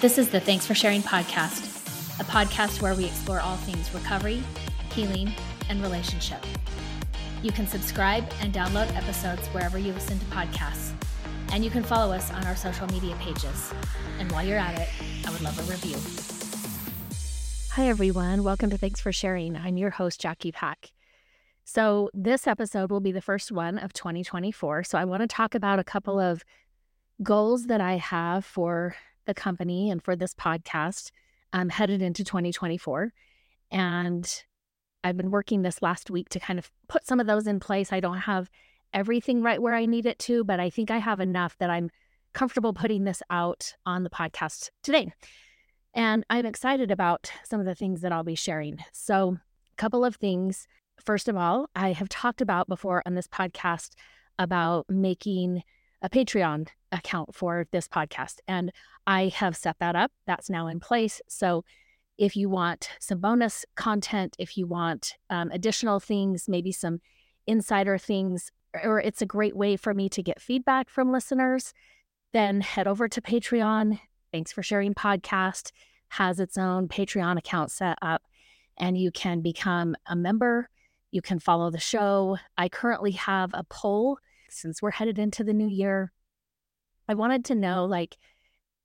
This is the Thanks for Sharing podcast, a podcast where we explore all things recovery, healing, and relationship. You can subscribe and download episodes wherever you listen to podcasts, and you can follow us on our social media pages. And while you're at it, I would love a review. Hi, everyone. Welcome to Thanks for Sharing. I'm your host, Jackie Pack. So, this episode will be the first one of 2024. So, I want to talk about a couple of goals that I have for the company and for this podcast um, headed into 2024. And I've been working this last week to kind of put some of those in place. I don't have everything right where I need it to, but I think I have enough that I'm comfortable putting this out on the podcast today. And I'm excited about some of the things that I'll be sharing. So, a couple of things. First of all, I have talked about before on this podcast about making a Patreon account for this podcast. And I have set that up. That's now in place. So if you want some bonus content, if you want um, additional things, maybe some insider things, or it's a great way for me to get feedback from listeners, then head over to Patreon. Thanks for sharing podcast has its own Patreon account set up and you can become a member. You can follow the show. I currently have a poll since we're headed into the new year, I wanted to know mm-hmm. like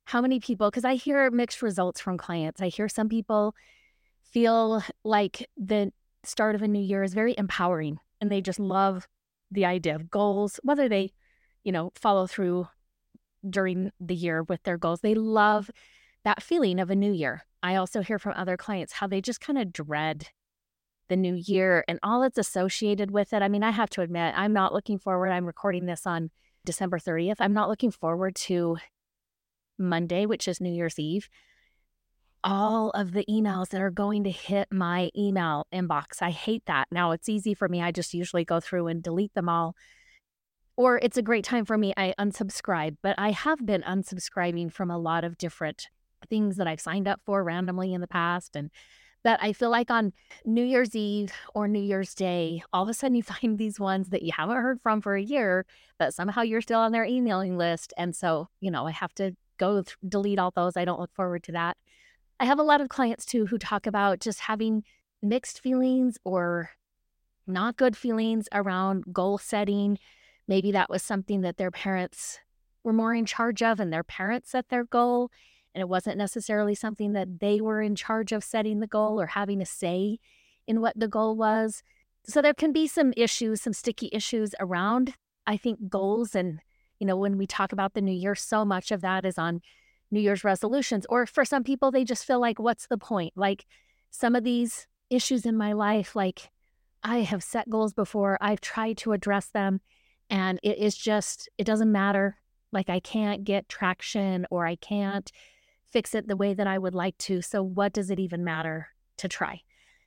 how many people, because I hear mixed results from clients. I hear some people feel like the start of a new year is very empowering and they just love the idea of goals, whether they, you know, follow through during the year with their goals. They love that feeling of a new year. I also hear from other clients how they just kind of dread the new year and all that's associated with it. I mean, I have to admit, I'm not looking forward. I'm recording this on December 30th. I'm not looking forward to Monday, which is New Year's Eve. All of the emails that are going to hit my email inbox. I hate that. Now it's easy for me. I just usually go through and delete them all. Or it's a great time for me. I unsubscribe, but I have been unsubscribing from a lot of different things that I've signed up for randomly in the past. And that I feel like on New Year's Eve or New Year's Day, all of a sudden you find these ones that you haven't heard from for a year, but somehow you're still on their emailing list. And so, you know, I have to go th- delete all those. I don't look forward to that. I have a lot of clients too who talk about just having mixed feelings or not good feelings around goal setting. Maybe that was something that their parents were more in charge of and their parents set their goal and it wasn't necessarily something that they were in charge of setting the goal or having a say in what the goal was. So there can be some issues, some sticky issues around, I think, goals. And, you know, when we talk about the new year, so much of that is on New Year's resolutions. Or for some people, they just feel like, what's the point? Like some of these issues in my life, like I have set goals before, I've tried to address them, and it is just, it doesn't matter. Like I can't get traction or I can't fix it the way that I would like to. So, what does it even matter to try?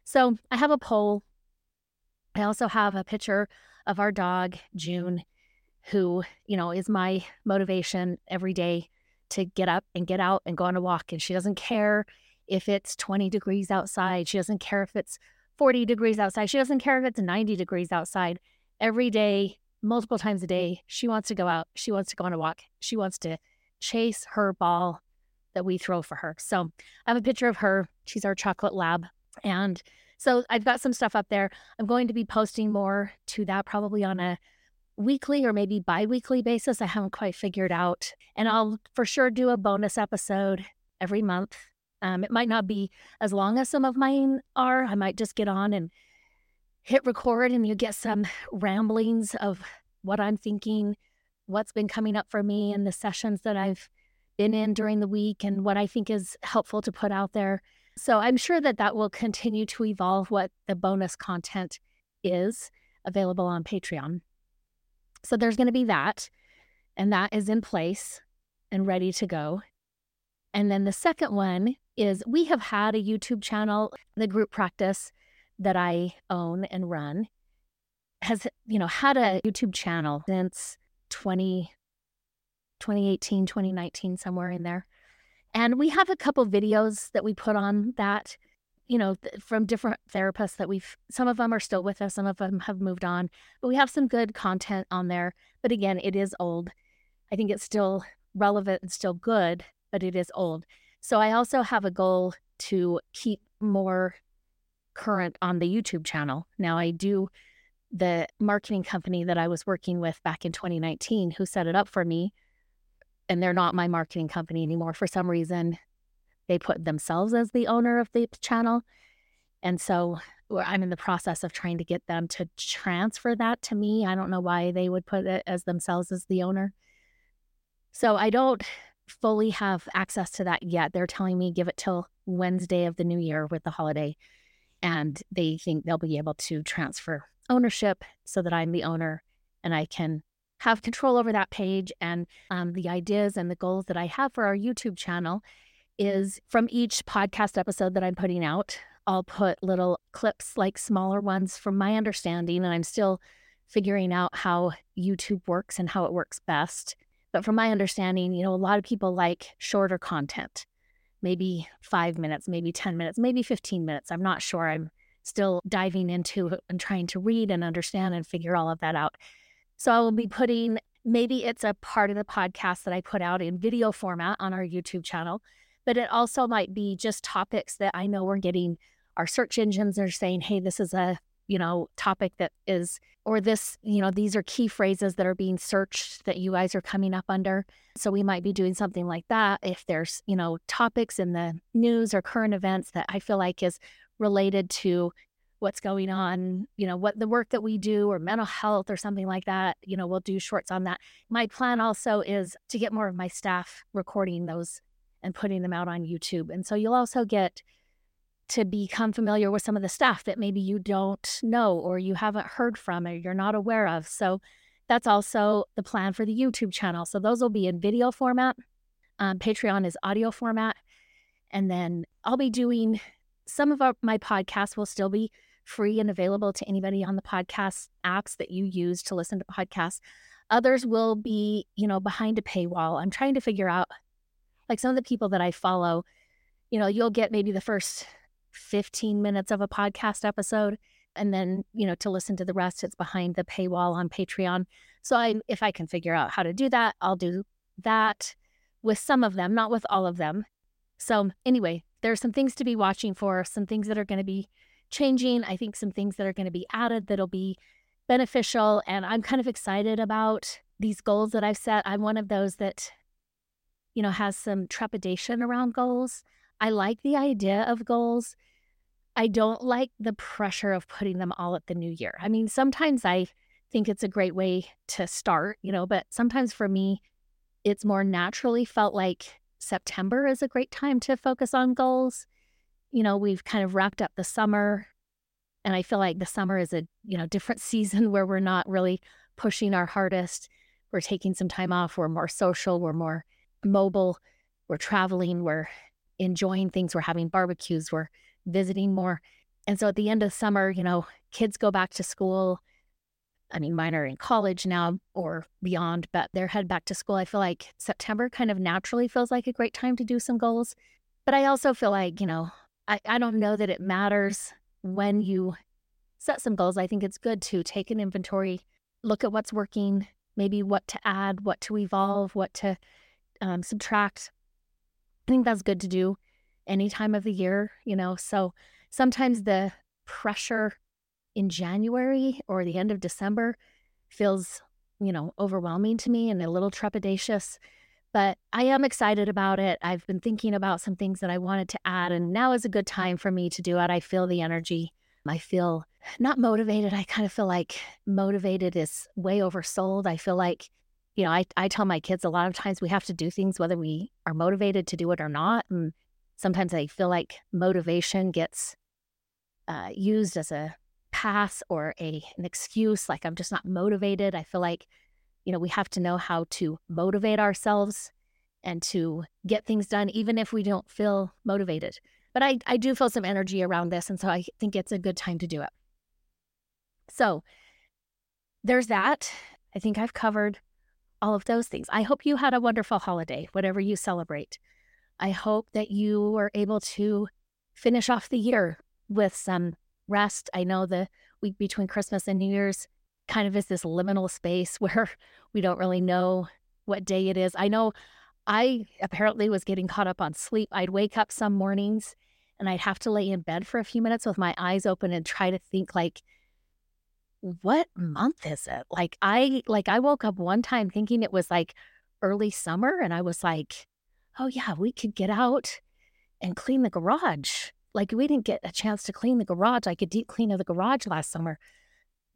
So, I have a poll. I also have a picture of our dog, June, who, you know, is my motivation every day to get up and get out and go on a walk. And she doesn't care if it's 20 degrees outside. She doesn't care if it's 40 degrees outside. She doesn't care if it's 90 degrees outside. Every day, multiple times a day, she wants to go out. She wants to go on a walk. She wants to chase her ball that we throw for her. So I have a picture of her. She's our chocolate lab. And so I've got some stuff up there. I'm going to be posting more to that probably on a weekly or maybe bi weekly basis. I haven't quite figured out. And I'll for sure do a bonus episode every month. Um, it might not be as long as some of mine are. I might just get on and hit record and you get some ramblings of what I'm thinking, what's been coming up for me in the sessions that I've been in during the week and what I think is helpful to put out there. So I'm sure that that will continue to evolve what the bonus content is available on Patreon. So there's going to be that, and that is in place and ready to go. And then the second one is we have had a YouTube channel, the group practice that I own and run has, you know, had a YouTube channel since 20 2018, 2019, somewhere in there. And we have a couple videos that we put on that, you know, th- from different therapists that we've, some of them are still with us, some of them have moved on, but we have some good content on there. But again, it is old. I think it's still relevant and still good, but it is old. So I also have a goal to keep more current on the YouTube channel. Now I do the marketing company that I was working with back in 2019 who set it up for me and they're not my marketing company anymore for some reason. They put themselves as the owner of the channel. And so I'm in the process of trying to get them to transfer that to me. I don't know why they would put it as themselves as the owner. So I don't fully have access to that yet. They're telling me give it till Wednesday of the new year with the holiday. And they think they'll be able to transfer ownership so that I'm the owner and I can have control over that page. And um, the ideas and the goals that I have for our YouTube channel is from each podcast episode that I'm putting out. I'll put little clips, like smaller ones from my understanding, and I'm still figuring out how YouTube works and how it works best. But from my understanding, you know, a lot of people like shorter content, maybe five minutes, maybe 10 minutes, maybe 15 minutes. I'm not sure. I'm still diving into and trying to read and understand and figure all of that out. So I will be putting maybe it's a part of the podcast that I put out in video format on our YouTube channel, but it also might be just topics that I know we're getting our search engines are saying, hey, this is a you know topic that is or this you know these are key phrases that are being searched that you guys are coming up under. So we might be doing something like that if there's you know topics in the news or current events that i feel like is related to what's going on, you know, what the work that we do or mental health or something like that, you know, we'll do shorts on that. My plan also is to get more of my staff recording those and putting them out on YouTube. And so you'll also get to become familiar with some of the staff that maybe you don't know or you haven't heard from or you're not aware of. So that's also the plan for the YouTube channel. So those will be in video format. Um, Patreon is audio format. And then I'll be doing some of our, my podcasts will still be free and available to anybody on the podcast apps that you use to listen to podcasts. Others will be, you know, behind a paywall. I'm trying to figure out like some of the people that I follow, you know, you'll get maybe the first 15 minutes of a podcast episode and then, you know, to listen to the rest it's behind the paywall on Patreon. So I if I can figure out how to do that, I'll do that with some of them, not with all of them. So anyway, there are some things to be watching for, some things that are going to be changing. I think some things that are going to be added that'll be beneficial. And I'm kind of excited about these goals that I've set. I'm one of those that, you know, has some trepidation around goals. I like the idea of goals. I don't like the pressure of putting them all at the new year. I mean, sometimes I think it's a great way to start, you know, but sometimes for me, it's more naturally felt like September is a great time to focus on goals you know, we've kind of wrapped up the summer and I feel like the summer is a, you know, different season where we're not really pushing our hardest. We're taking some time off, we're more social, we're more mobile, we're traveling, we're enjoying things, we're having barbecues, we're visiting more. And so at the end of summer, you know, kids go back to school. I mean, mine are in college now or beyond, but they're head back to school. I feel like September kind of naturally feels like a great time to do some goals. But I also feel like, you know, I, I don't know that it matters when you set some goals. I think it's good to take an inventory, look at what's working, maybe what to add, what to evolve, what to um, subtract. I think that's good to do any time of the year, you know. So sometimes the pressure in January or the end of December feels, you know, overwhelming to me and a little trepidatious but I am excited about it. I've been thinking about some things that I wanted to add, and now is a good time for me to do it. I feel the energy. I feel not motivated. I kind of feel like motivated is way oversold. I feel like, you know, I, I tell my kids a lot of times we have to do things whether we are motivated to do it or not. And sometimes I feel like motivation gets uh, used as a pass or a an excuse, like I'm just not motivated. I feel like you know, we have to know how to motivate ourselves and to get things done, even if we don't feel motivated. But I, I do feel some energy around this. And so I think it's a good time to do it. So there's that. I think I've covered all of those things. I hope you had a wonderful holiday, whatever you celebrate. I hope that you were able to finish off the year with some rest. I know the week between Christmas and New Year's kind of is this liminal space where we don't really know what day it is. I know I apparently was getting caught up on sleep. I'd wake up some mornings and I'd have to lay in bed for a few minutes with my eyes open and try to think like what month is it? Like I like I woke up one time thinking it was like early summer and I was like, "Oh yeah, we could get out and clean the garage." Like we didn't get a chance to clean the garage, like a deep clean of the garage last summer.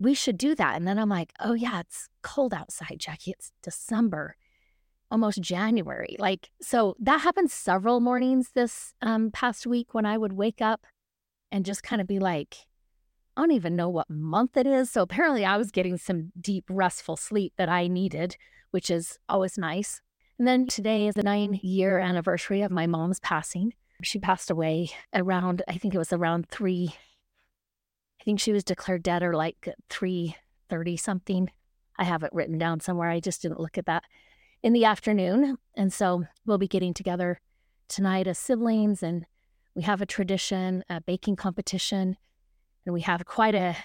We should do that. And then I'm like, "Oh yeah, it's cold outside, Jackie. It's December." almost January. Like, so that happened several mornings this um, past week when I would wake up and just kind of be like, I don't even know what month it is. So apparently I was getting some deep, restful sleep that I needed, which is always nice. And then today is the nine year anniversary of my mom's passing. She passed away around, I think it was around three, I think she was declared dead or like 330 something. I have it written down somewhere. I just didn't look at that in the afternoon. And so we'll be getting together tonight as siblings, and we have a tradition, a baking competition, and we have quite a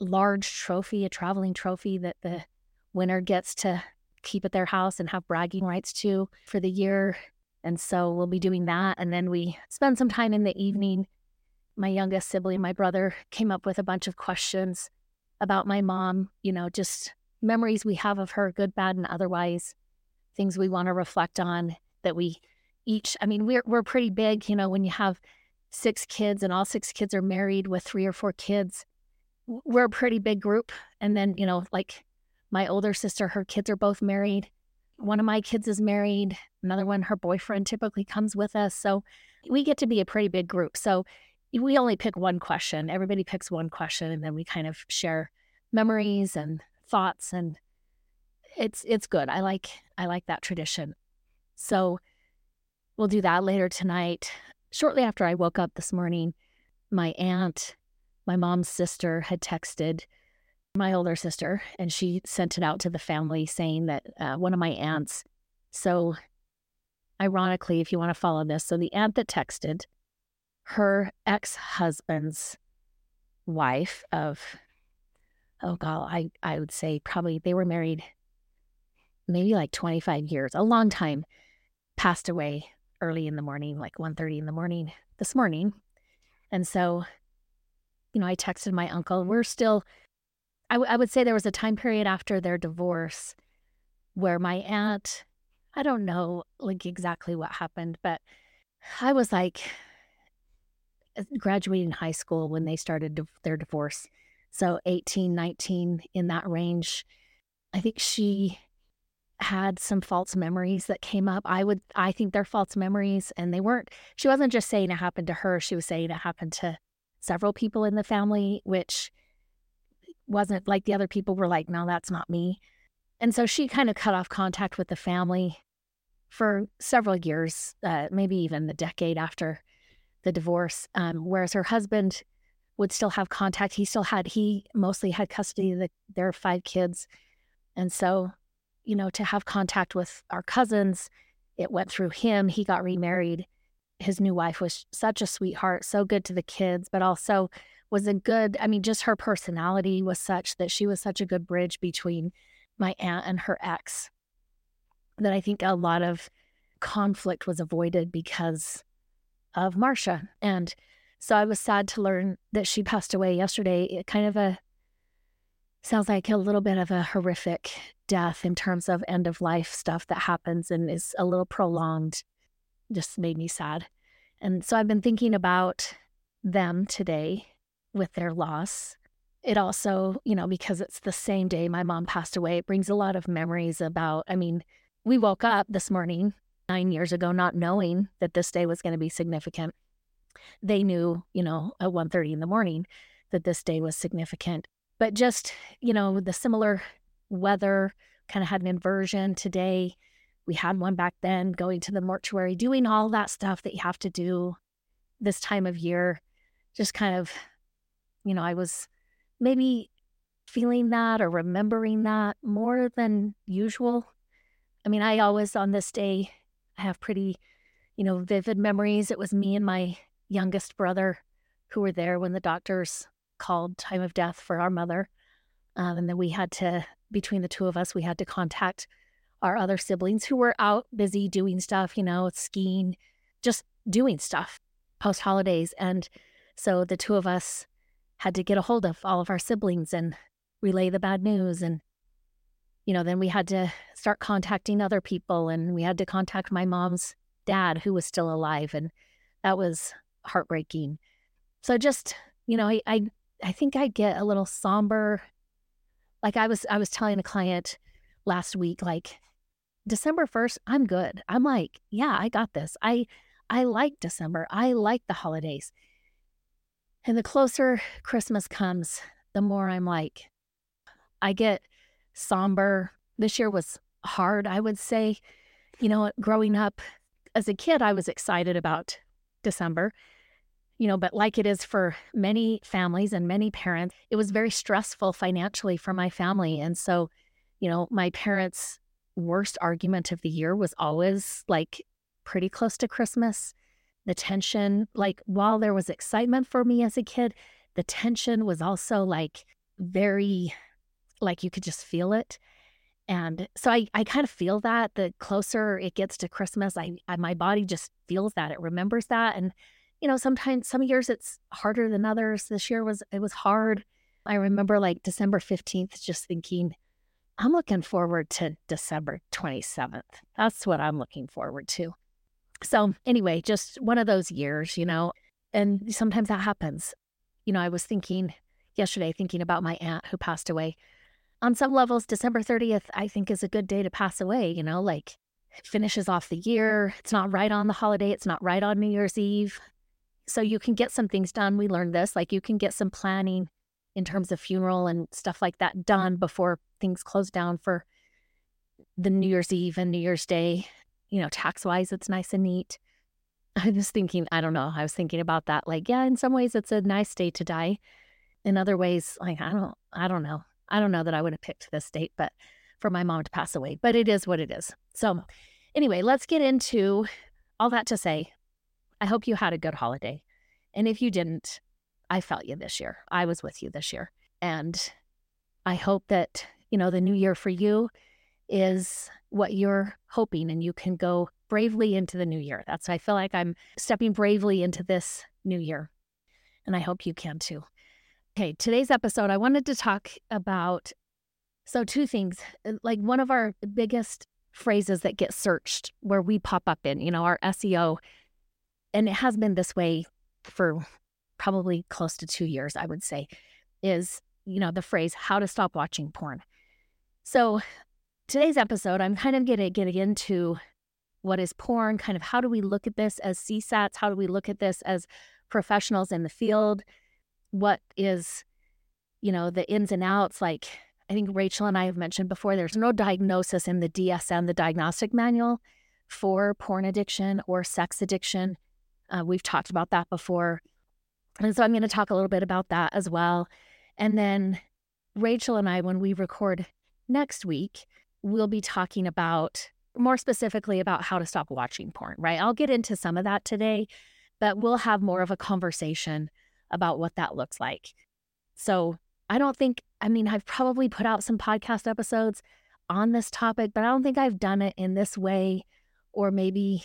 large trophy, a traveling trophy that the winner gets to keep at their house and have bragging rights to for the year. And so we'll be doing that. And then we spend some time in the evening. My youngest sibling, my brother, came up with a bunch of questions about my mom, you know, just memories we have of her, good, bad, and otherwise things we want to reflect on that we each, I mean, we're, we're pretty big, you know, when you have six kids and all six kids are married with three or four kids, we're a pretty big group. And then, you know, like my older sister, her kids are both married. One of my kids is married. Another one, her boyfriend typically comes with us. So we get to be a pretty big group. So we only pick one question. Everybody picks one question and then we kind of share memories and thoughts and it's it's good. I like I like that tradition. So we'll do that later tonight. Shortly after I woke up this morning, my aunt, my mom's sister, had texted my older sister, and she sent it out to the family saying that uh, one of my aunts. So, ironically, if you want to follow this, so the aunt that texted, her ex husband's wife of, oh God, I, I would say probably they were married maybe like 25 years, a long time, passed away early in the morning, like 1.30 in the morning this morning. And so, you know, I texted my uncle. We're still, I, w- I would say there was a time period after their divorce where my aunt, I don't know like exactly what happened, but I was like graduating high school when they started their divorce. So 18, 19 in that range. I think she had some false memories that came up. I would I think they're false memories and they weren't she wasn't just saying it happened to her, she was saying it happened to several people in the family, which wasn't like the other people were like, no, that's not me. And so she kind of cut off contact with the family for several years, uh, maybe even the decade after the divorce. Um, whereas her husband would still have contact. He still had, he mostly had custody of the, their five kids. And so you know, to have contact with our cousins. It went through him. He got remarried. His new wife was such a sweetheart, so good to the kids, but also was a good, I mean, just her personality was such that she was such a good bridge between my aunt and her ex that I think a lot of conflict was avoided because of Marcia. And so I was sad to learn that she passed away yesterday. It kind of a sounds like a little bit of a horrific death in terms of end of life stuff that happens and is a little prolonged just made me sad. And so I've been thinking about them today with their loss. It also, you know, because it's the same day my mom passed away, it brings a lot of memories about, I mean, we woke up this morning nine years ago not knowing that this day was going to be significant. They knew, you know, at 1.30 in the morning that this day was significant. But just, you know, the similar weather, kind of had an inversion today. We had one back then, going to the mortuary, doing all that stuff that you have to do this time of year. Just kind of, you know, I was maybe feeling that or remembering that more than usual. I mean, I always on this day I have pretty, you know, vivid memories. It was me and my youngest brother who were there when the doctors called time of death for our mother. Um, and then we had to between the two of us, we had to contact our other siblings who were out busy doing stuff, you know, skiing, just doing stuff post holidays. And so the two of us had to get a hold of all of our siblings and relay the bad news. And, you know, then we had to start contacting other people and we had to contact my mom's dad who was still alive. And that was heartbreaking. So just, you know, I, I, I think I get a little somber. Like I was, I was telling a client last week, like December 1st, I'm good. I'm like, yeah, I got this. I, I like December. I like the holidays. And the closer Christmas comes, the more I'm like, I get somber. This year was hard, I would say. You know, growing up as a kid, I was excited about December, you know, but like it is for many families and many parents, it was very stressful financially for my family. And so, you know, my parents' worst argument of the year was always like pretty close to Christmas the tension, like while there was excitement for me as a kid, the tension was also like very, like you could just feel it. And so I, I kind of feel that the closer it gets to Christmas, I, I my body just feels that it remembers that. And you know, sometimes some years it's harder than others. This year was it was hard. I remember like December 15th, just thinking, I'm looking forward to December 27th. That's what I'm looking forward to. So, anyway, just one of those years, you know, and sometimes that happens. You know, I was thinking yesterday, thinking about my aunt who passed away. On some levels, December 30th, I think, is a good day to pass away, you know, like finishes off the year. It's not right on the holiday, it's not right on New Year's Eve. So, you can get some things done. We learned this, like you can get some planning in terms of funeral and stuff like that done before things close down for the New Year's Eve and New Year's Day you know, tax wise, it's nice and neat. I was thinking, I don't know, I was thinking about that. Like, yeah, in some ways, it's a nice day to die. In other ways, like, I don't, I don't know. I don't know that I would have picked this date, but for my mom to pass away, but it is what it is. So, anyway, let's get into all that to say, I hope you had a good holiday. And if you didn't, I felt you this year. I was with you this year. And I hope that, you know, the new year for you is what you're hoping and you can go bravely into the new year. That's I feel like I'm stepping bravely into this new year. And I hope you can too. Okay, today's episode I wanted to talk about so two things. Uh, like one of our biggest phrases that get searched where we pop up in, you know, our SEO and it has been this way for probably close to 2 years, I would say, is you know, the phrase how to stop watching porn. So today's episode, I'm kind of to get into what is porn, kind of how do we look at this as CSATs? How do we look at this as professionals in the field? What is, you know, the ins and outs? Like, I think Rachel and I have mentioned before, there's no diagnosis in the DSM, the diagnostic manual for porn addiction or sex addiction. Uh, we've talked about that before. And so I'm going to talk a little bit about that as well. And then Rachel and I, when we record next week, we'll be talking about more specifically about how to stop watching porn, right? I'll get into some of that today, but we'll have more of a conversation about what that looks like. So I don't think, I mean, I've probably put out some podcast episodes on this topic, but I don't think I've done it in this way or maybe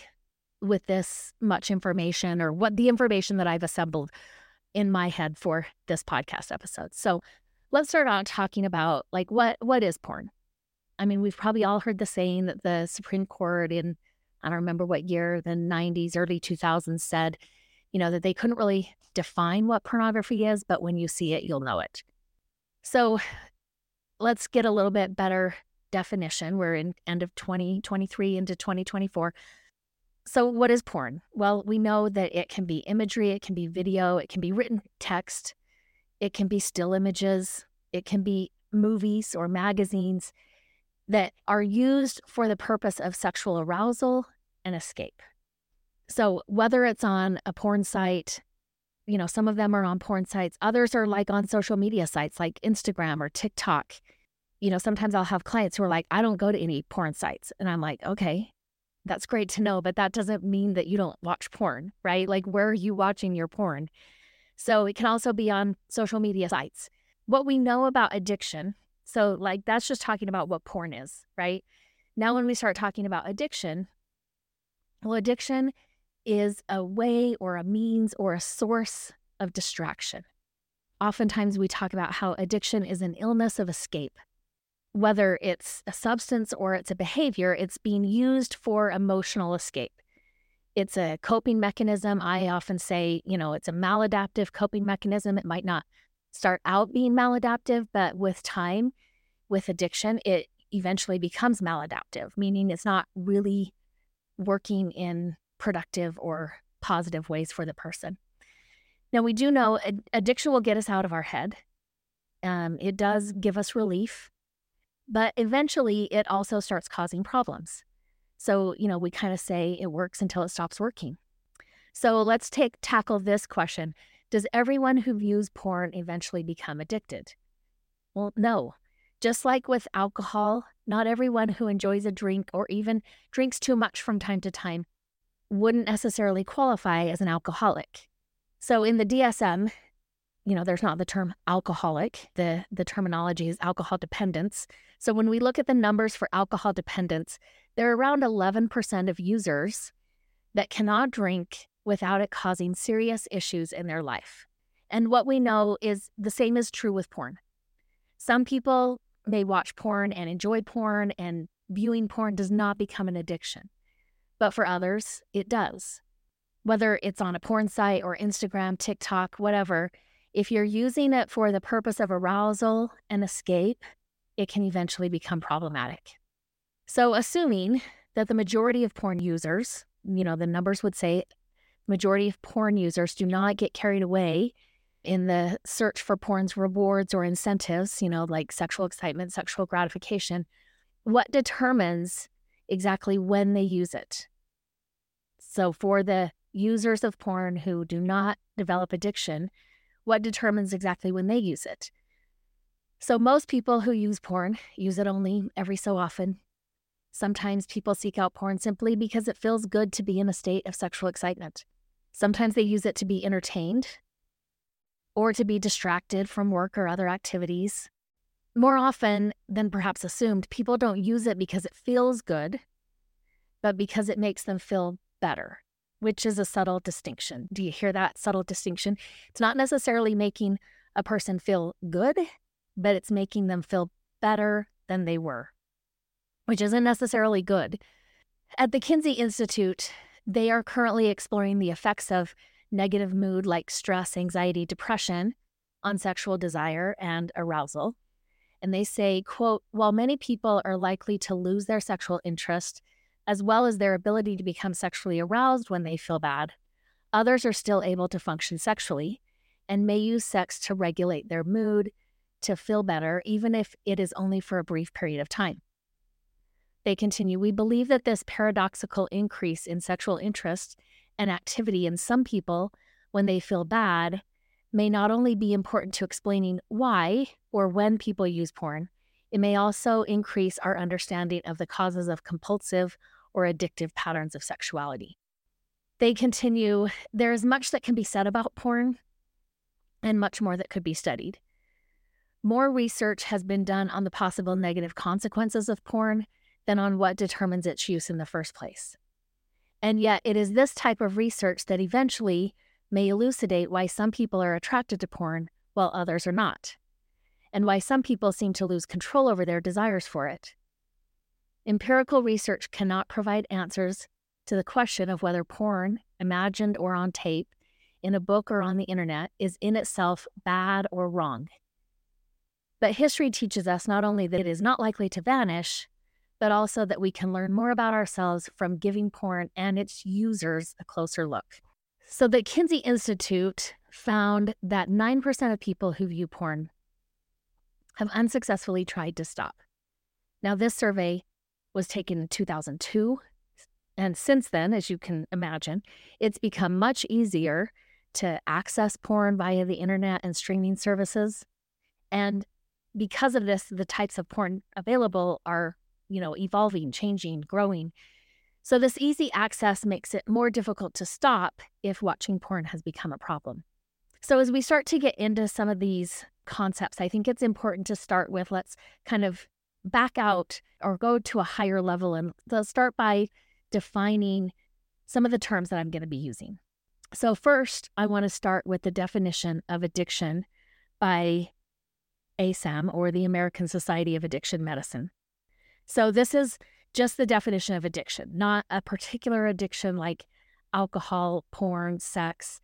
with this much information or what the information that I've assembled in my head for this podcast episode. So let's start out talking about like what what is porn? I mean, we've probably all heard the saying that the Supreme Court in, I don't remember what year, the 90s, early 2000s said, you know, that they couldn't really define what pornography is, but when you see it, you'll know it. So let's get a little bit better definition. We're in end of 2023 into 2024. So, what is porn? Well, we know that it can be imagery, it can be video, it can be written text, it can be still images, it can be movies or magazines, that are used for the purpose of sexual arousal and escape. So, whether it's on a porn site, you know, some of them are on porn sites, others are like on social media sites like Instagram or TikTok. You know, sometimes I'll have clients who are like, I don't go to any porn sites. And I'm like, okay, that's great to know, but that doesn't mean that you don't watch porn, right? Like, where are you watching your porn? So, it can also be on social media sites. What we know about addiction so, like, that's just talking about what porn is, right? Now, when we start talking about addiction, well, addiction is a way or a means or a source of distraction. Oftentimes, we talk about how addiction is an illness of escape. Whether it's a substance or it's a behavior, it's being used for emotional escape. It's a coping mechanism. I often say, you know, it's a maladaptive coping mechanism. It might not start out being maladaptive, but with time, with addiction, it eventually becomes maladaptive, meaning it's not really working in productive or positive ways for the person. Now, we do know addiction will get us out of our head. Um, it does give us relief, but eventually it also starts causing problems. So, you know, we kind of say it works until it stops working. So let's take tackle this question. Does everyone who views porn eventually become addicted? Well, no. Just like with alcohol, not everyone who enjoys a drink or even drinks too much from time to time wouldn't necessarily qualify as an alcoholic. So in the DSM, you know, there's not the term alcoholic. The the terminology is alcohol dependence. So when we look at the numbers for alcohol dependence, there are around 11% of users that cannot drink without it causing serious issues in their life. And what we know is the same is true with porn. Some people may watch porn and enjoy porn, and viewing porn does not become an addiction. But for others, it does. Whether it's on a porn site or Instagram, TikTok, whatever, if you're using it for the purpose of arousal and escape, it can eventually become problematic. So, assuming that the majority of porn users, you know, the numbers would say majority of porn users do not get carried away in the search for porn's rewards or incentives, you know, like sexual excitement, sexual gratification, what determines exactly when they use it? So, for the users of porn who do not develop addiction, what determines exactly when they use it? So, most people who use porn use it only every so often. Sometimes people seek out porn simply because it feels good to be in a state of sexual excitement. Sometimes they use it to be entertained or to be distracted from work or other activities. More often than perhaps assumed, people don't use it because it feels good, but because it makes them feel better, which is a subtle distinction. Do you hear that subtle distinction? It's not necessarily making a person feel good, but it's making them feel better than they were, which isn't necessarily good. At the Kinsey Institute, they are currently exploring the effects of negative mood like stress, anxiety, depression on sexual desire and arousal. And they say, quote, while many people are likely to lose their sexual interest as well as their ability to become sexually aroused when they feel bad, others are still able to function sexually and may use sex to regulate their mood, to feel better, even if it is only for a brief period of time. They continue, we believe that this paradoxical increase in sexual interest and activity in some people when they feel bad may not only be important to explaining why or when people use porn, it may also increase our understanding of the causes of compulsive or addictive patterns of sexuality. They continue there is much that can be said about porn and much more that could be studied. More research has been done on the possible negative consequences of porn than on what determines its use in the first place. And yet, it is this type of research that eventually may elucidate why some people are attracted to porn while others are not, and why some people seem to lose control over their desires for it. Empirical research cannot provide answers to the question of whether porn, imagined or on tape, in a book or on the internet, is in itself bad or wrong. But history teaches us not only that it is not likely to vanish, but also that we can learn more about ourselves from giving porn and its users a closer look. So, the Kinsey Institute found that 9% of people who view porn have unsuccessfully tried to stop. Now, this survey was taken in 2002. And since then, as you can imagine, it's become much easier to access porn via the internet and streaming services. And because of this, the types of porn available are you know, evolving, changing, growing. So, this easy access makes it more difficult to stop if watching porn has become a problem. So, as we start to get into some of these concepts, I think it's important to start with let's kind of back out or go to a higher level and let's start by defining some of the terms that I'm going to be using. So, first, I want to start with the definition of addiction by ASAM or the American Society of Addiction Medicine. So, this is just the definition of addiction, not a particular addiction like alcohol, porn, sex.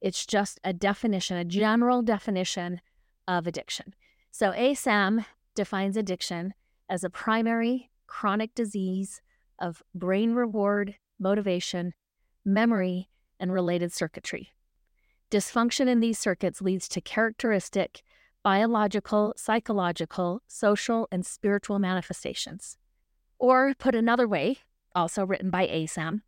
It's just a definition, a general definition of addiction. So, ASAM defines addiction as a primary chronic disease of brain reward, motivation, memory, and related circuitry. Dysfunction in these circuits leads to characteristic biological, psychological, social, and spiritual manifestations. Or, put another way, also written by ASAM,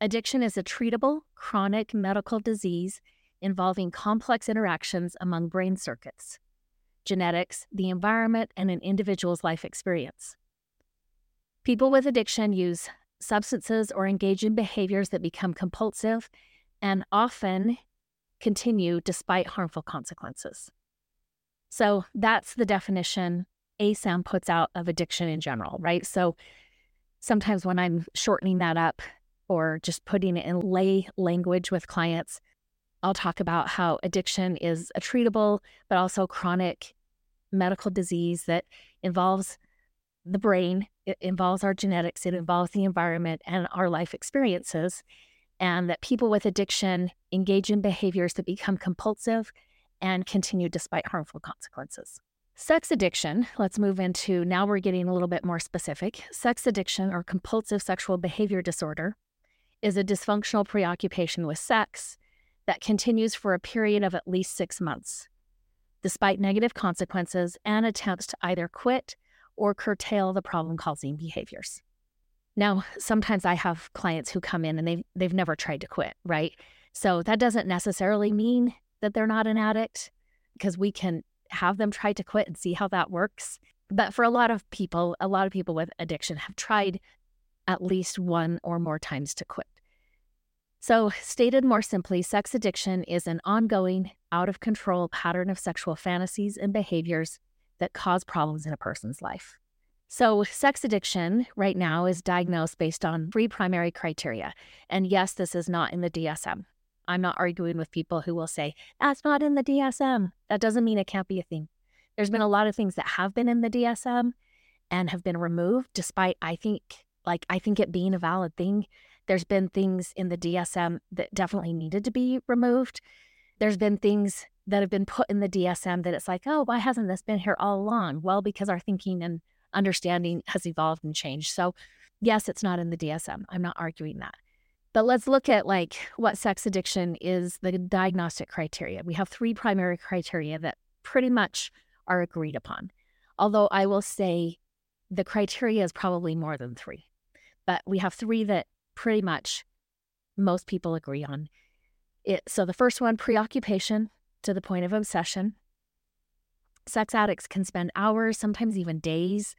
addiction is a treatable, chronic medical disease involving complex interactions among brain circuits, genetics, the environment, and an individual's life experience. People with addiction use substances or engage in behaviors that become compulsive and often continue despite harmful consequences. So that's the definition ASAM puts out of addiction in general, right? So sometimes when I'm shortening that up or just putting it in lay language with clients, I'll talk about how addiction is a treatable but also chronic medical disease that involves the brain, it involves our genetics, it involves the environment and our life experiences, and that people with addiction engage in behaviors that become compulsive and continue despite harmful consequences. Sex addiction, let's move into now we're getting a little bit more specific. Sex addiction or compulsive sexual behavior disorder is a dysfunctional preoccupation with sex that continues for a period of at least six months, despite negative consequences and attempts to either quit or curtail the problem causing behaviors. Now, sometimes I have clients who come in and they've, they've never tried to quit, right? So that doesn't necessarily mean that they're not an addict because we can have them try to quit and see how that works. But for a lot of people, a lot of people with addiction have tried at least one or more times to quit. So, stated more simply, sex addiction is an ongoing, out of control pattern of sexual fantasies and behaviors that cause problems in a person's life. So, sex addiction right now is diagnosed based on three primary criteria. And yes, this is not in the DSM. I'm not arguing with people who will say, that's not in the DSM. That doesn't mean it can't be a thing. There's been a lot of things that have been in the DSM and have been removed, despite I think, like, I think it being a valid thing. There's been things in the DSM that definitely needed to be removed. There's been things that have been put in the DSM that it's like, oh, why hasn't this been here all along? Well, because our thinking and understanding has evolved and changed. So, yes, it's not in the DSM. I'm not arguing that. But let's look at like what sex addiction is the diagnostic criteria. We have three primary criteria that pretty much are agreed upon. Although I will say the criteria is probably more than three. But we have three that pretty much most people agree on. It, so the first one, preoccupation to the point of obsession. Sex addicts can spend hours, sometimes even days,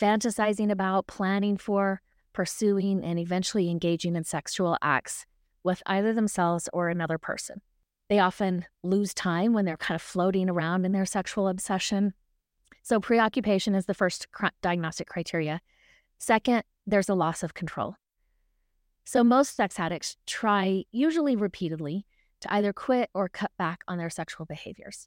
fantasizing about, planning for, pursuing, and eventually engaging in sexual acts with either themselves or another person. They often lose time when they're kind of floating around in their sexual obsession. So, preoccupation is the first cr- diagnostic criteria. Second, there's a loss of control. So, most sex addicts try, usually repeatedly, to either quit or cut back on their sexual behaviors.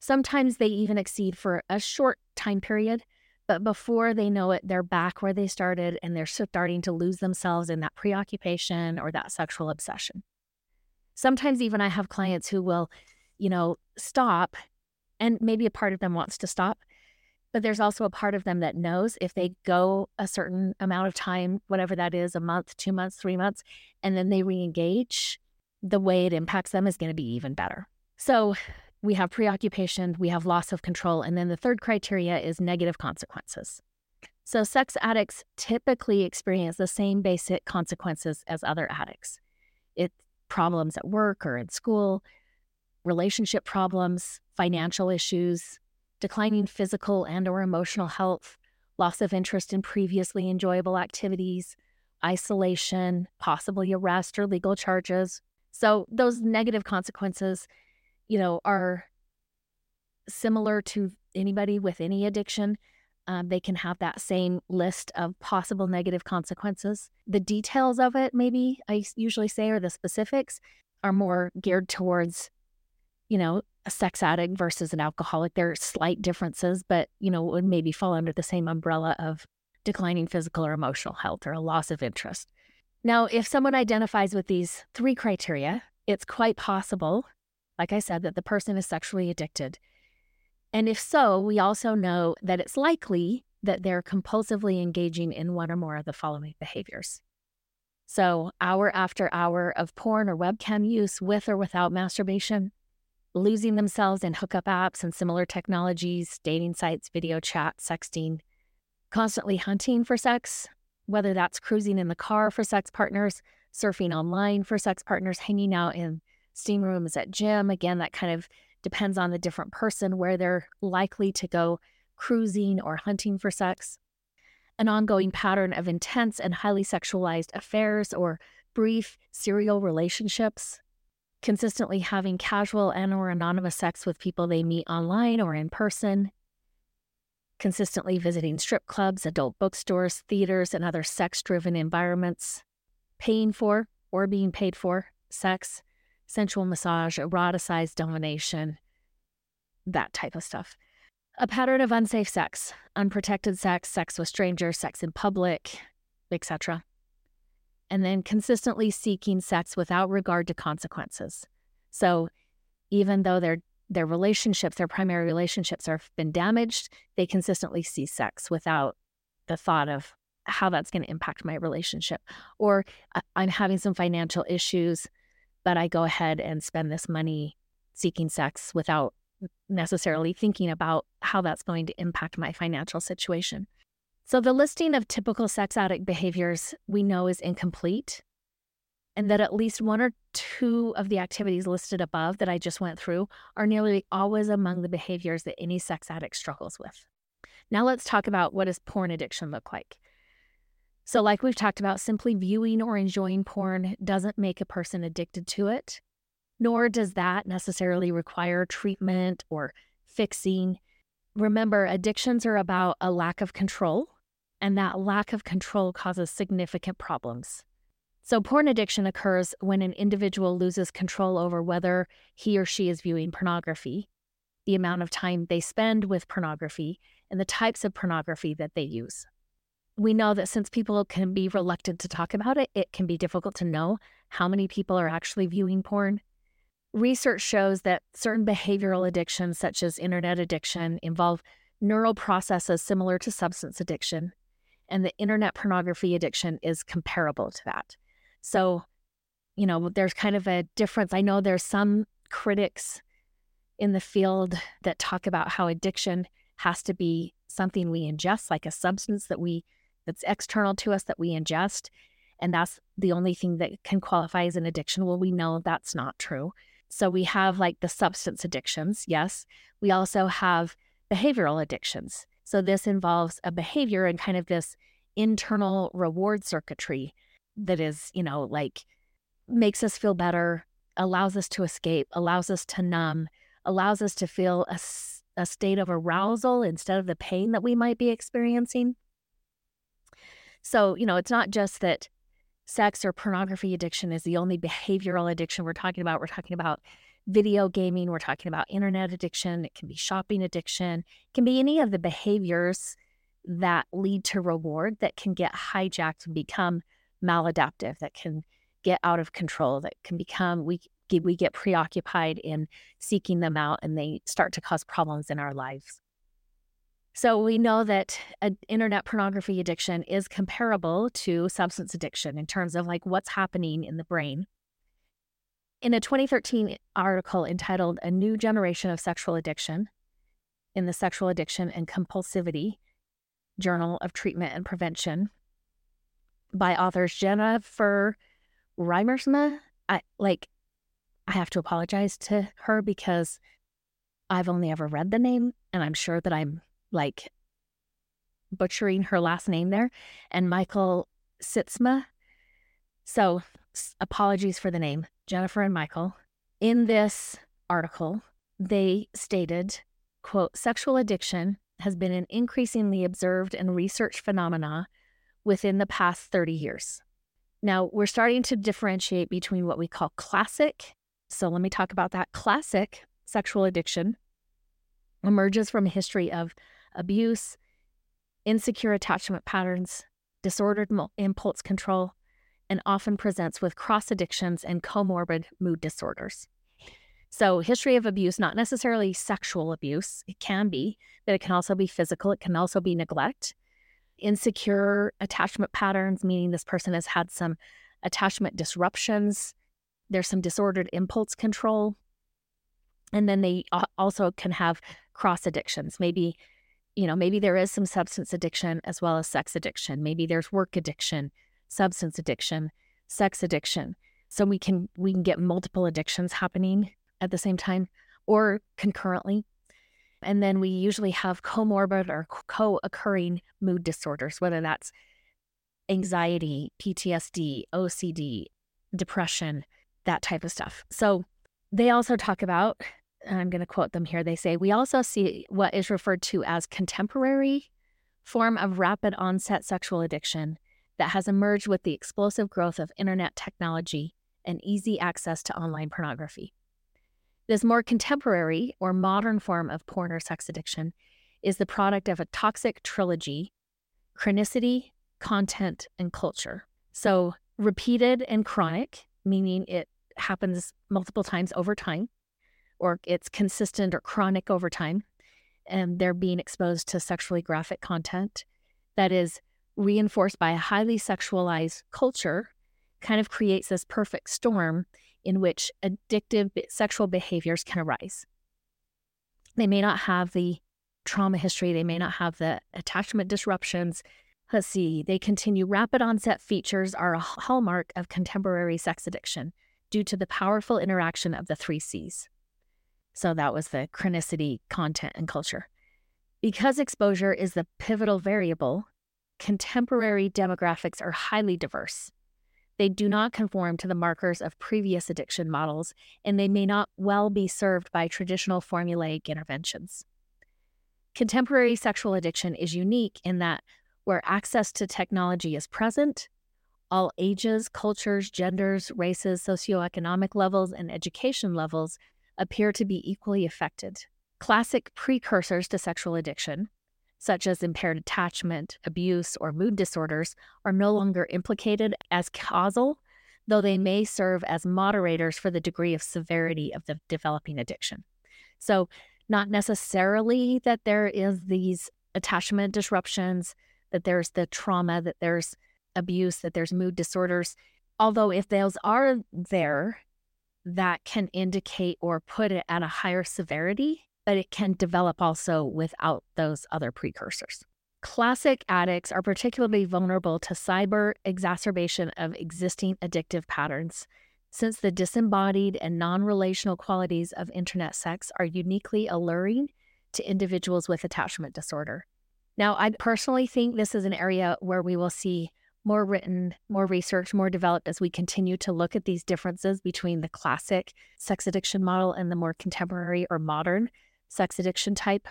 Sometimes they even exceed for a short time period, but before they know it, they're back where they started and they're starting to lose themselves in that preoccupation or that sexual obsession. Sometimes even I have clients who will, you know, stop and maybe a part of them wants to stop, but there's also a part of them that knows if they go a certain amount of time, whatever that is, a month, two months, three months, and then they re engage, the way it impacts them is going to be even better. So we have preoccupation, we have loss of control, and then the third criteria is negative consequences. So sex addicts typically experience the same basic consequences as other addicts. It's problems at work or in school, relationship problems, financial issues, declining physical and or emotional health, loss of interest in previously enjoyable activities, isolation, possibly arrest or legal charges, so those negative consequences, you know, are similar to anybody with any addiction. um, they can have that same list of possible negative consequences. The details of it, maybe I usually say, or the specifics, are more geared towards, you know, a sex addict versus an alcoholic. There are slight differences, but, you know, would maybe fall under the same umbrella of declining physical or emotional health or a loss of interest. Now, if someone identifies with these three criteria, it's quite possible, like I said, that the person is sexually addicted. And if so, we also know that it's likely that they're compulsively engaging in one or more of the following behaviors. So, hour after hour of porn or webcam use with or without masturbation, losing themselves in hookup apps and similar technologies, dating sites, video chat, sexting, constantly hunting for sex, whether that's cruising in the car for sex partners, surfing online for sex partners, hanging out in steam rooms at gym. Again, that kind of depends on the different person where they're likely to go cruising or hunting for sex. An ongoing pattern of intense and highly sexualized affairs or brief serial relationships, consistently having casual and or anonymous sex with people they meet online or in person, consistently visiting strip clubs, adult bookstores, theaters, and other sex driven environments, paying for or being paid for sex, sensual massage, eroticized domination, that type of stuff. A pattern of unsafe sex, unprotected sex, sex with strangers, sex in public, etc. And then consistently seeking sex without regard to consequences. So even though their their relationships, their primary relationships have been damaged, they consistently see sex without the thought of how that's going to impact my relationship. Or I'm having some financial issues, but I go ahead and spend this money seeking sex without necessarily thinking about how that's going to impact my financial situation. So, the listing of typical sex addict behaviors we know is incomplete, and that at least one or two of the activities listed above that I just went through are nearly always among the behaviors that any sex addict struggles with. Now, let's talk about what does porn addiction look like. So, like we've talked about, simply viewing or enjoying porn doesn't make a person addicted to it, nor does that necessarily require treatment or fixing. Remember, addictions are about a lack of control, and that lack of control causes significant problems. So, porn addiction occurs when an individual loses control over whether he or she is viewing pornography, the amount of time they spend with pornography, and the types of pornography that they use we know that since people can be reluctant to talk about it, it can be difficult to know how many people are actually viewing porn. Research shows that certain behavioral addictions, such as internet addiction, involve neural processes similar to substance addiction, and the internet pornography addiction is comparable to that. So, you know, there's kind of a difference. I know there's some critics in the field that talk about how addiction has to be something we ingest, like a substance that we that's external to us that we ingest. And that's the only thing that can qualify as an addiction. Well, we know that's not true. So we have like the substance addictions, yes. We also have behavioral addictions. So this involves a behavior and kind of this internal reward circuitry that is, you know, like makes us feel better, allows us to escape, allows us to numb, allows us to feel a, a state of arousal instead of the pain that we might be experiencing. So, you know, it's not just that sex or pornography addiction is the only behavioral addiction we're talking about. We're talking about video gaming, we're talking about internet addiction, it can be shopping addiction, it can be any of the behaviors that lead to reward that can get hijacked and become maladaptive, that can get out of control, that can become we we get preoccupied in seeking them out and they start to cause problems in our lives. So we know that internet pornography addiction is comparable to substance addiction in terms of like what's happening in the brain. In a 2013 article entitled A New Generation of Sexual Addiction in the Sexual Addiction and Compulsivity Journal of Treatment and Prevention by authors Jennifer Riemersma, I like I have to apologize to her because I've only ever read the name and I'm sure that I'm like butchering her last name there, and Michael Sytsma. So, apologies for the name, Jennifer and Michael. In this article, they stated, quote, sexual addiction has been an increasingly observed and researched phenomena within the past 30 years. Now, we're starting to differentiate between what we call classic. So, let me talk about that. Classic sexual addiction emerges from a history of abuse, insecure attachment patterns, disordered impulse control, and often presents with cross addictions and comorbid mood disorders. So, history of abuse, not necessarily sexual abuse, it can be, but it can also be physical, it can also be neglect. Insecure attachment patterns, meaning this person has had some attachment disruptions, there's some disordered impulse control. And then they also can have cross addictions. Maybe, you know, maybe there is some substance addiction as well as sex addiction. Maybe there's work addiction, substance addiction, sex addiction. So we can we can get multiple addictions happening at the same time or concurrently. And then we usually have comorbid or co occurring mood disorders, whether that's anxiety, PTSD, OCD, depression, that type of stuff. So they also talk about, I'm going to quote them here, they say, we also see what is referred to as contemporary form of rapid onset sexual addiction that has emerged with the explosive growth of internet technology and easy access to online pornography. This more contemporary or modern form of porn or sex addiction is the product of a toxic trilogy chronicity, content, and culture. So, repeated and chronic, meaning it happens multiple times over time, or it's consistent or chronic over time, and they're being exposed to sexually graphic content that is reinforced by a highly sexualized culture, kind of creates this perfect storm in which addictive sexual behaviors can arise. They may not have the trauma history, they may not have the attachment disruptions. Let's see, they continue rapid onset features are a hallmark of contemporary sex addiction due to the powerful interaction of the three C's. So that was the chronicity, content, and culture. Because exposure is the pivotal variable, contemporary demographics are highly diverse. They do not conform to the markers of previous addiction models, and they may not well be served by traditional formulaic interventions. Contemporary sexual addiction is unique in that where access to technology is present, all ages, cultures, genders, races, socioeconomic levels, and education levels appear to be equally affected. Classic precursors to sexual addiction, such as impaired attachment, abuse, or mood disorders, are no longer implicated as causal, though they may serve as moderators for the degree of severity of the developing addiction. So, not necessarily that there is these attachment disruptions, that there's the trauma, that there's abuse, that there's mood disorders. Although, if those are there, that can indicate or put it at a higher severity but it can develop also without those other precursors. Classic addicts are particularly vulnerable to cyber exacerbation of existing addictive patterns, since the disembodied and non relational qualities of internet sex are uniquely alluring to individuals with attachment disorder. Now, I personally think this is an area where we will see more written, more research, more developed as we continue to look at these differences between the classic sex addiction model and the more contemporary or modern sex addiction type.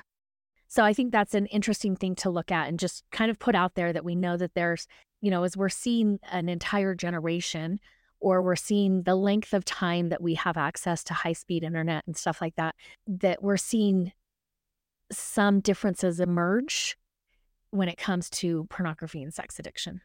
So I think that's an interesting thing to look at and just kind of put out there that we know that there's, you know, as we're seeing an entire generation or we're seeing the length of time that we have access to high speed internet and stuff like that, that we're seeing some differences emerge when it comes to pornography and sex addiction.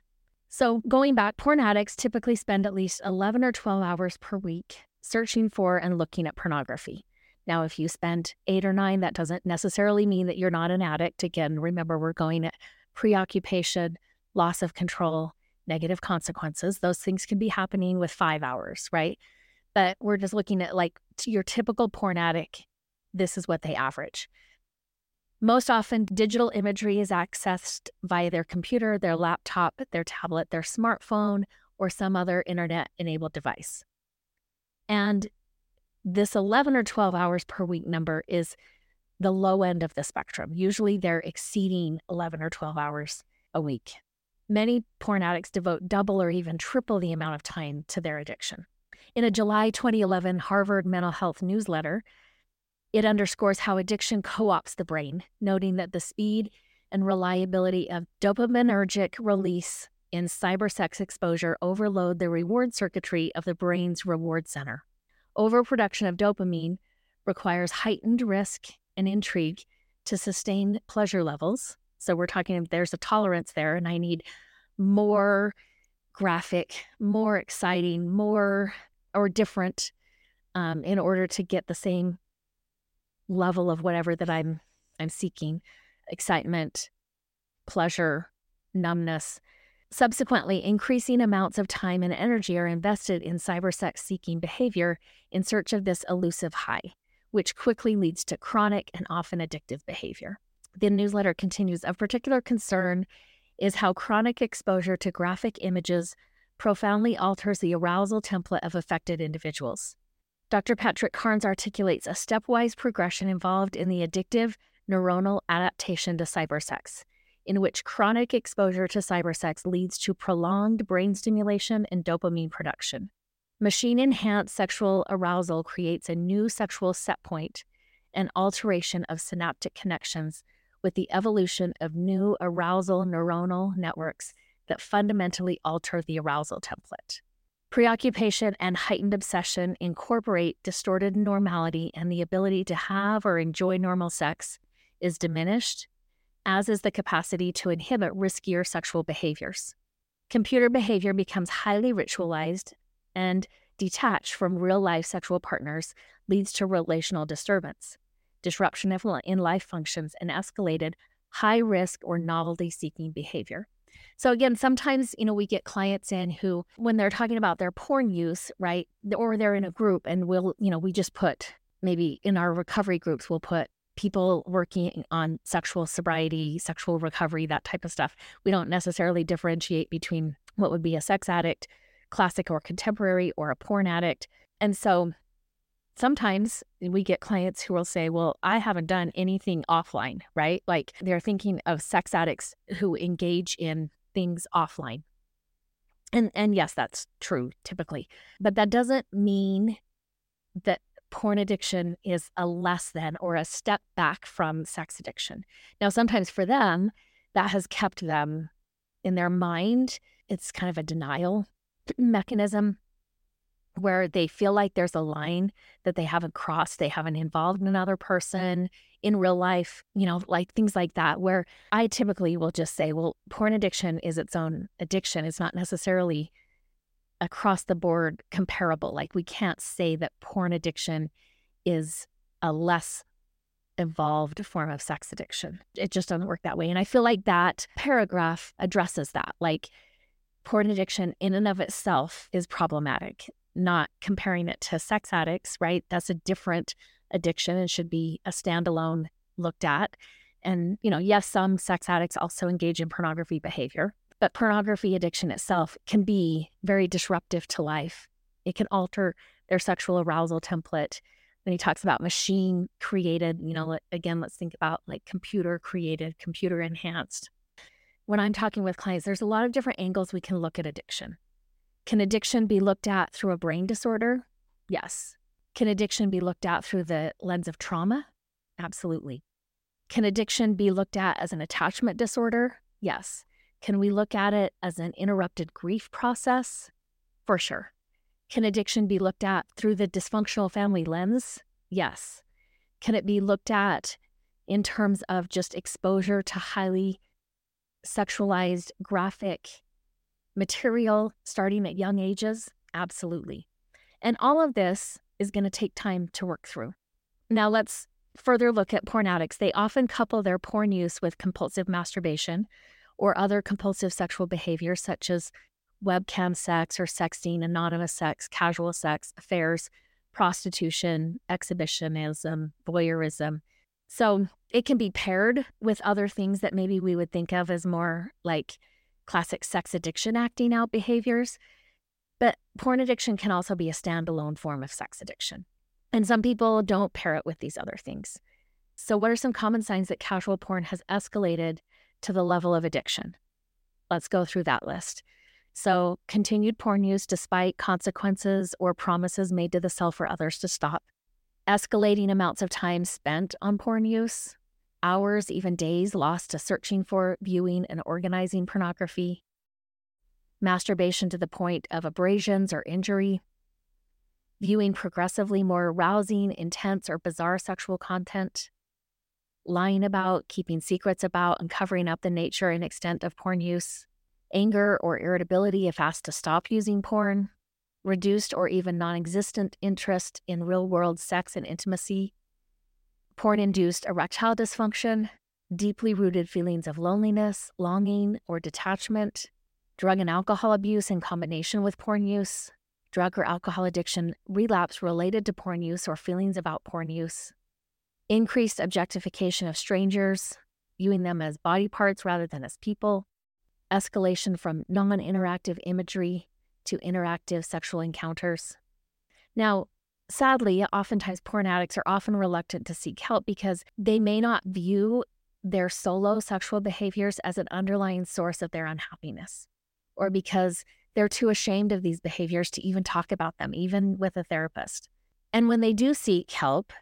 So, going back, porn addicts typically spend at least 11 or 12 hours per week searching for and looking at pornography. Now, if you spend eight or nine, that doesn't necessarily mean that you're not an addict. Again, remember, we're going at preoccupation, loss of control, negative consequences. Those things can be happening with five hours, right? But we're just looking at like your typical porn addict, this is what they average. Most often, digital imagery is accessed via their computer, their laptop, their tablet, their smartphone, or some other internet enabled device. And this 11 or 12 hours per week number is the low end of the spectrum. Usually they're exceeding 11 or 12 hours a week. Many porn addicts devote double or even triple the amount of time to their addiction. In a July 2011 Harvard Mental Health newsletter, It underscores how addiction co opts the brain, noting that the speed and reliability of dopaminergic release in cybersex exposure overload the reward circuitry of the brain's reward center. Overproduction of dopamine requires heightened risk and intrigue to sustain pleasure levels. So we're talking there's a tolerance there, and I need more graphic, more exciting, more or different um, in order to get the same level of whatever that I'm I'm seeking excitement, pleasure, numbness. Subsequently, increasing amounts of time and energy are invested in cybersex seeking behavior in search of this elusive high, which quickly leads to chronic and often addictive behavior. The newsletter continues Of particular concern is how chronic exposure to graphic images profoundly alters the arousal template of affected individuals. Dr. Patrick Carnes articulates a stepwise progression involved in the addictive neuronal adaptation to cybersex, in which chronic exposure to cybersex leads to prolonged brain stimulation and dopamine production. Machine enhanced sexual arousal creates a new sexual set point and alteration of synaptic connections with the evolution of new arousal neuronal networks that fundamentally alter the arousal template. Preoccupation and heightened obsession incorporate distorted normality, and the ability to have or enjoy normal sex is diminished, as is the capacity to inhibit riskier sexual behaviors. Computer behavior becomes highly ritualized and detached from real life sexual partners, leads to relational disturbance, disruption in life functions, and escalated high risk or novelty seeking behavior. So again, sometimes, you know, we get clients in who, when they're talking about their porn use, right, or they're in a group and we'll, you know, we just put maybe in our recovery groups, we'll put people working on sexual sobriety, sexual recovery, that type of stuff. We don't necessarily differentiate between what would be a sex addict, classic or contemporary, or a porn addict. And so sometimes we get clients who will say, Well, I haven't done anything offline, right? Like they're thinking of sex addicts who engage in things offline. And and yes, that's true typically. But that doesn't mean that porn addiction is a less than or a step back from sex addiction. Now, sometimes for them, that has kept them in their mind. It's kind of a denial mechanism where they feel like there's a line that they haven't crossed, they haven't involved another person in real life, you know, like things like that, where I typically will just say, well, porn addiction is its own addiction. It's not necessarily across the board comparable. Like we can't say that porn addiction is a less evolved form of sex addiction. It just doesn't work that way. And I feel like that paragraph addresses that. Like porn addiction in and of itself is problematic, not comparing it to sex addicts, right? That's a different addiction and should be a standalone looked at. And, you know, yes, some sex addicts also engage in pornography behavior, but pornography addiction itself can be very disruptive to life. It can alter their sexual arousal template. When he talks about machine created, you know, mm-hmm. again, let's think about like computer created, computer enhanced. When I'm talking with clients, there's a lot of different angles we can look at addiction. Can addiction be looked at through a brain disorder? Yes. Can addiction be looked at through the lens of trauma? Absolutely. Can addiction be looked at as an attachment disorder? Yes. Can we look at it as an interrupted grief process? For sure. Can addiction be looked at through the dysfunctional family lens? Yes. Can it be looked at in terms of just exposure to highly sexualized graphic material starting at young ages? Absolutely. And all of this is going to take time to work through. Now, let's further look at porn addicts. They often couple their porn use with compulsive masturbation, or other compulsive sexual behaviors such as webcam sex or sexting, anonymous sex, casual sex, affairs, prostitution, exhibitionism, voyeurism. So it can be paired with other things that maybe we would think of as more like classic sex addiction acting out behaviors. But porn addiction can also be a standalone form of sex addiction. And some people don't pair it with these other things. So, what are some common signs that casual porn has escalated to the level of addiction. Let's go through that list. So, continued porn use despite consequences or promises made to the self or others to stop. escalating amounts of time spent on porn use, hours, even days lost to searching for, viewing, and organizing pornography, masturbation to the point of abrasions or injury, viewing progressively more arousing, intense, or bizarre sexual content, lying about, keeping secrets about, and covering up the nature and extent of porn use, anger or irritability if asked to stop using porn, reduced or even non existent interest in real world sex and intimacy, porn induced erectile dysfunction, deeply rooted feelings of loneliness, longing, or detachment, drug and alcohol abuse in combination with porn use, drug or alcohol addiction, relapse related to porn use or feelings about porn use, increased objectification of strangers, viewing them as body parts rather than as people, escalation from non interactive imagery to interactive sexual encounters. Now, sadly, oftentimes porn addicts are often reluctant to seek help because they may not view their solo sexual behaviors as an underlying source of their unhappiness, or because they're too ashamed of these behaviors to even talk about them, even with a therapist. And when they do seek help,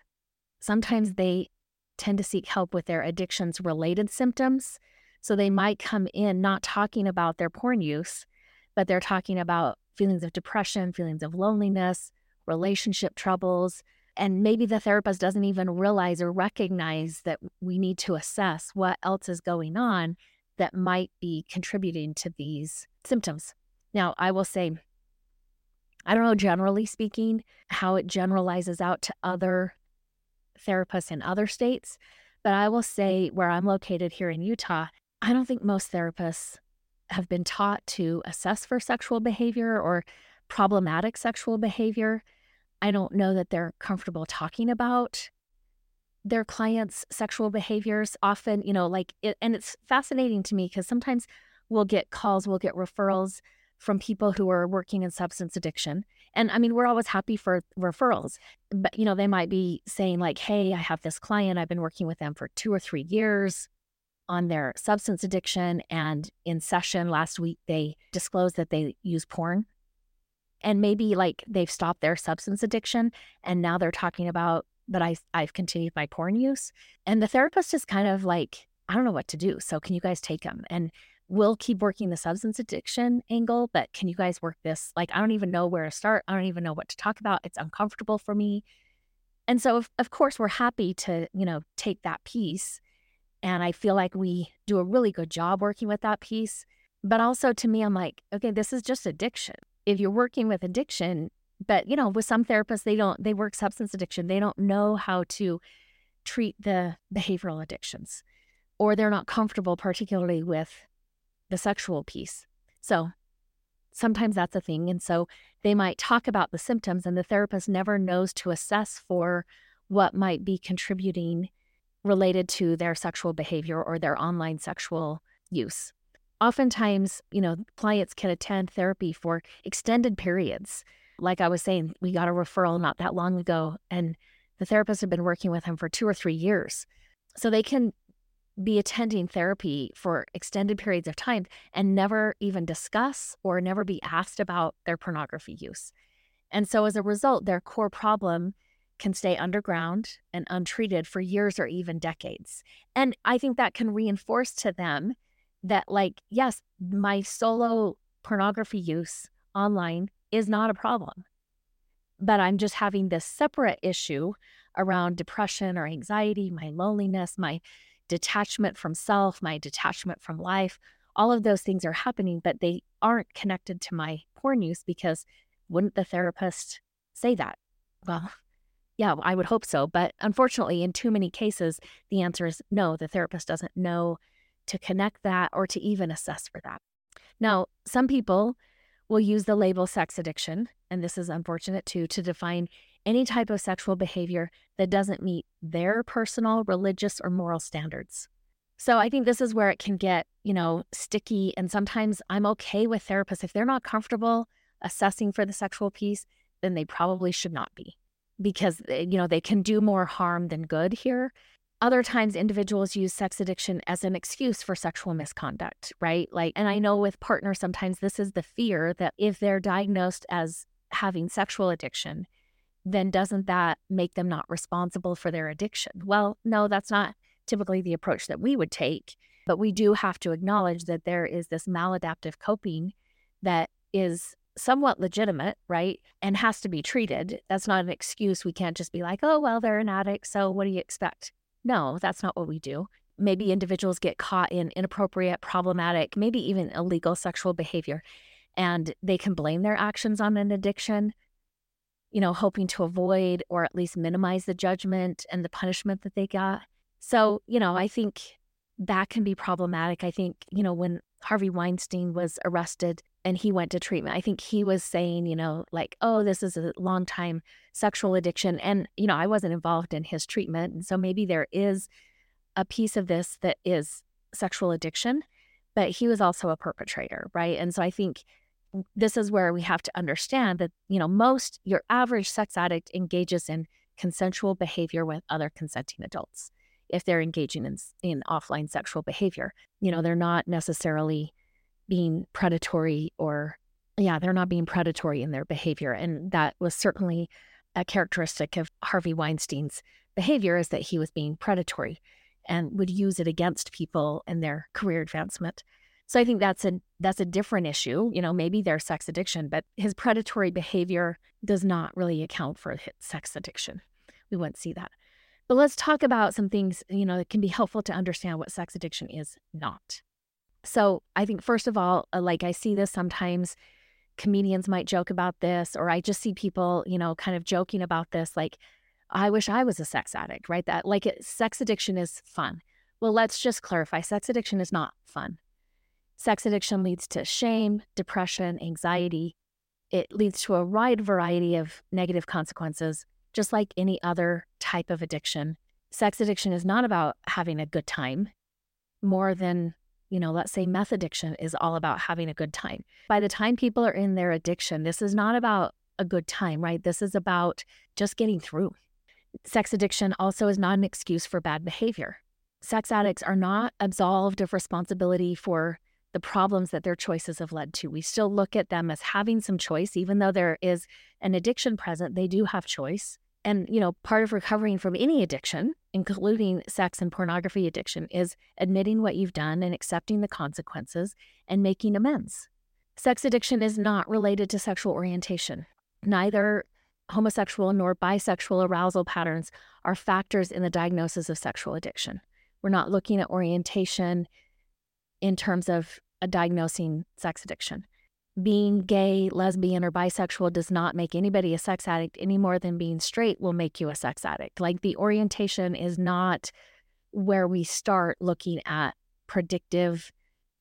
sometimes they tend to seek help with their addictions related symptoms. So they might come in not talking about their porn use, but they're talking about feelings of depression, feelings of loneliness, relationship troubles. And maybe the therapist doesn't even realize or recognize that we need to assess what else is going on that might be contributing to these symptoms. Now, I will say, I don't know, generally speaking, how it generalizes out to other therapists in other states, but I will mm. say where I'm located here in Utah, I don't think most therapists have been taught to assess for sexual behavior or problematic sexual behavior. I don't know that they're comfortable talking about their clients' sexual behaviors. Often, you know, like, it, and it's fascinating to me because sometimes we'll get calls, we'll get referrals from people who are working in substance addiction. And I mean, we're always happy for referrals, but you know, they might be saying, like, hey, I have this client, I've been working with them for two or three years on their substance addiction. And in session last week, they disclosed that they use porn. And maybe like they've stopped their substance addiction and now they're talking about that I, I've continued my porn use. And the therapist is kind of like, I don't know what to do. So can you guys take them? And we'll keep working the substance addiction angle, but can you guys work this? Like, I don't even know where to start. I don't even know what to talk about. It's uncomfortable for me. And so, of, of course, we're happy to, you know, take that piece and I feel like we do a really good job working with that piece. But also to me, I'm like, okay, this is just addiction. If you're working with addiction, but you know, with some therapists, they don't, they work substance addiction. They don't know how to treat the behavioral addictions, or they're not comfortable, particularly with the sexual piece. So sometimes that's a thing. And so they might talk about the symptoms, and the therapist never knows to assess for what might be contributing related to their sexual behavior or their online sexual use. Oftentimes, you know, clients can attend therapy for extended periods. Like I was saying, we got a referral not that long ago, and the therapist had been working with him for two or three years. So they can be attending therapy for extended periods of time and never even discuss or never be asked about their pornography use. And so as a result, their core problem can stay underground and untreated for years or even decades. And I think that can reinforce to them that, like, yes, my solo pornography use online is not a problem, but I'm just having this separate issue around depression or anxiety, my loneliness, my detachment from self, my detachment from life. All of those things are happening, but they aren't connected to my porn use because wouldn't the therapist say that? Well, yeah, I would hope so. But unfortunately, in too many cases, the answer is no, the therapist doesn't know to connect that or to even assess for that. Now, some people will use the label sex addiction, and this is unfortunate too, to define any type of sexual behavior that doesn't meet their personal, religious, or moral standards. So I think this is where it can get, you know, sticky. And sometimes I'm okay with therapists. If they're not comfortable assessing for the sexual piece, then they probably should not be because you know they can do more harm than good here other times individuals use sex addiction as an excuse for sexual misconduct right like and i know with partners sometimes this is the fear that if they're diagnosed as having sexual addiction then doesn't that make them not responsible for their addiction? Well, no, that's not typically the approach that we would take. But we do have to acknowledge that there is this maladaptive coping that is somewhat legitimate, right? And has to be treated. That's not an excuse. We can't just be like, oh, well, they're an addict. So what do you expect? No, that's not what we do. Maybe individuals get caught in inappropriate, problematic, maybe even illegal sexual behavior, and they can blame their actions on an addiction, you know, hoping to avoid or at least minimize the judgment and the punishment that they got. Mm. So, you know, I think that can be problematic. I think, you know, when Harvey Weinstein was arrested and he went to treatment, I think he was saying, you know, like, oh, this is a long time sexual addiction. And, you know, I wasn't involved in his treatment. And so maybe there is a piece of this that is sexual addiction, but he was also a perpetrator, right? And so I think this is where we have to understand that, you know, most your average sex addict engages in consensual behavior with other consenting adults if they're engaging in, in offline sexual behavior. You know, they're not necessarily being predatory or, yeah, they're not being predatory in their behavior. And that was certainly a characteristic of Harvey Weinstein's behavior is that he was being predatory and would use it against people in their career advancement. So I think that's a that's a different issue. You know, maybe their sex addiction, but his predatory behavior does not really account for sex addiction. We wouldn't see that. But let's talk about some things, you know, that can be helpful to understand what sex addiction is not. So, I think first of all, uh, like I see this sometimes comedians might joke about this or I just see people, you know, kind of joking about this like I wish I was a sex addict, right? That like it, sex addiction is fun. Well, let's just clarify sex addiction is not fun. Sex addiction leads to shame, depression, anxiety. It leads to a wide variety of negative consequences just like any other type of addiction. Sex addiction is not about having a good time more than, you know, let's say meth addiction is all about having a good time. By the time people are in their addiction, this is not about a good time, right? This is about just getting through. Sex addiction also is not an excuse for bad behavior. Sex mm-hmm. addicts are not absolved of responsibility for the problems that their choices have led to. We still look at them as having some choice, even though there is an addiction present, they do have choice. And, you know, part of recovering from any addiction, including sex and pornography addiction, is admitting what you've done and accepting the consequences and making amends. Sex addiction is not related to sexual orientation. Neither homosexual nor bisexual arousal patterns are factors in the diagnosis of sexual addiction. We're not looking at orientation in terms of a diagnosing sex addiction. Being gay, lesbian, or bisexual does not make anybody a sex addict any more than being straight will make you a sex addict. Like the orientation is not where we start looking at predictive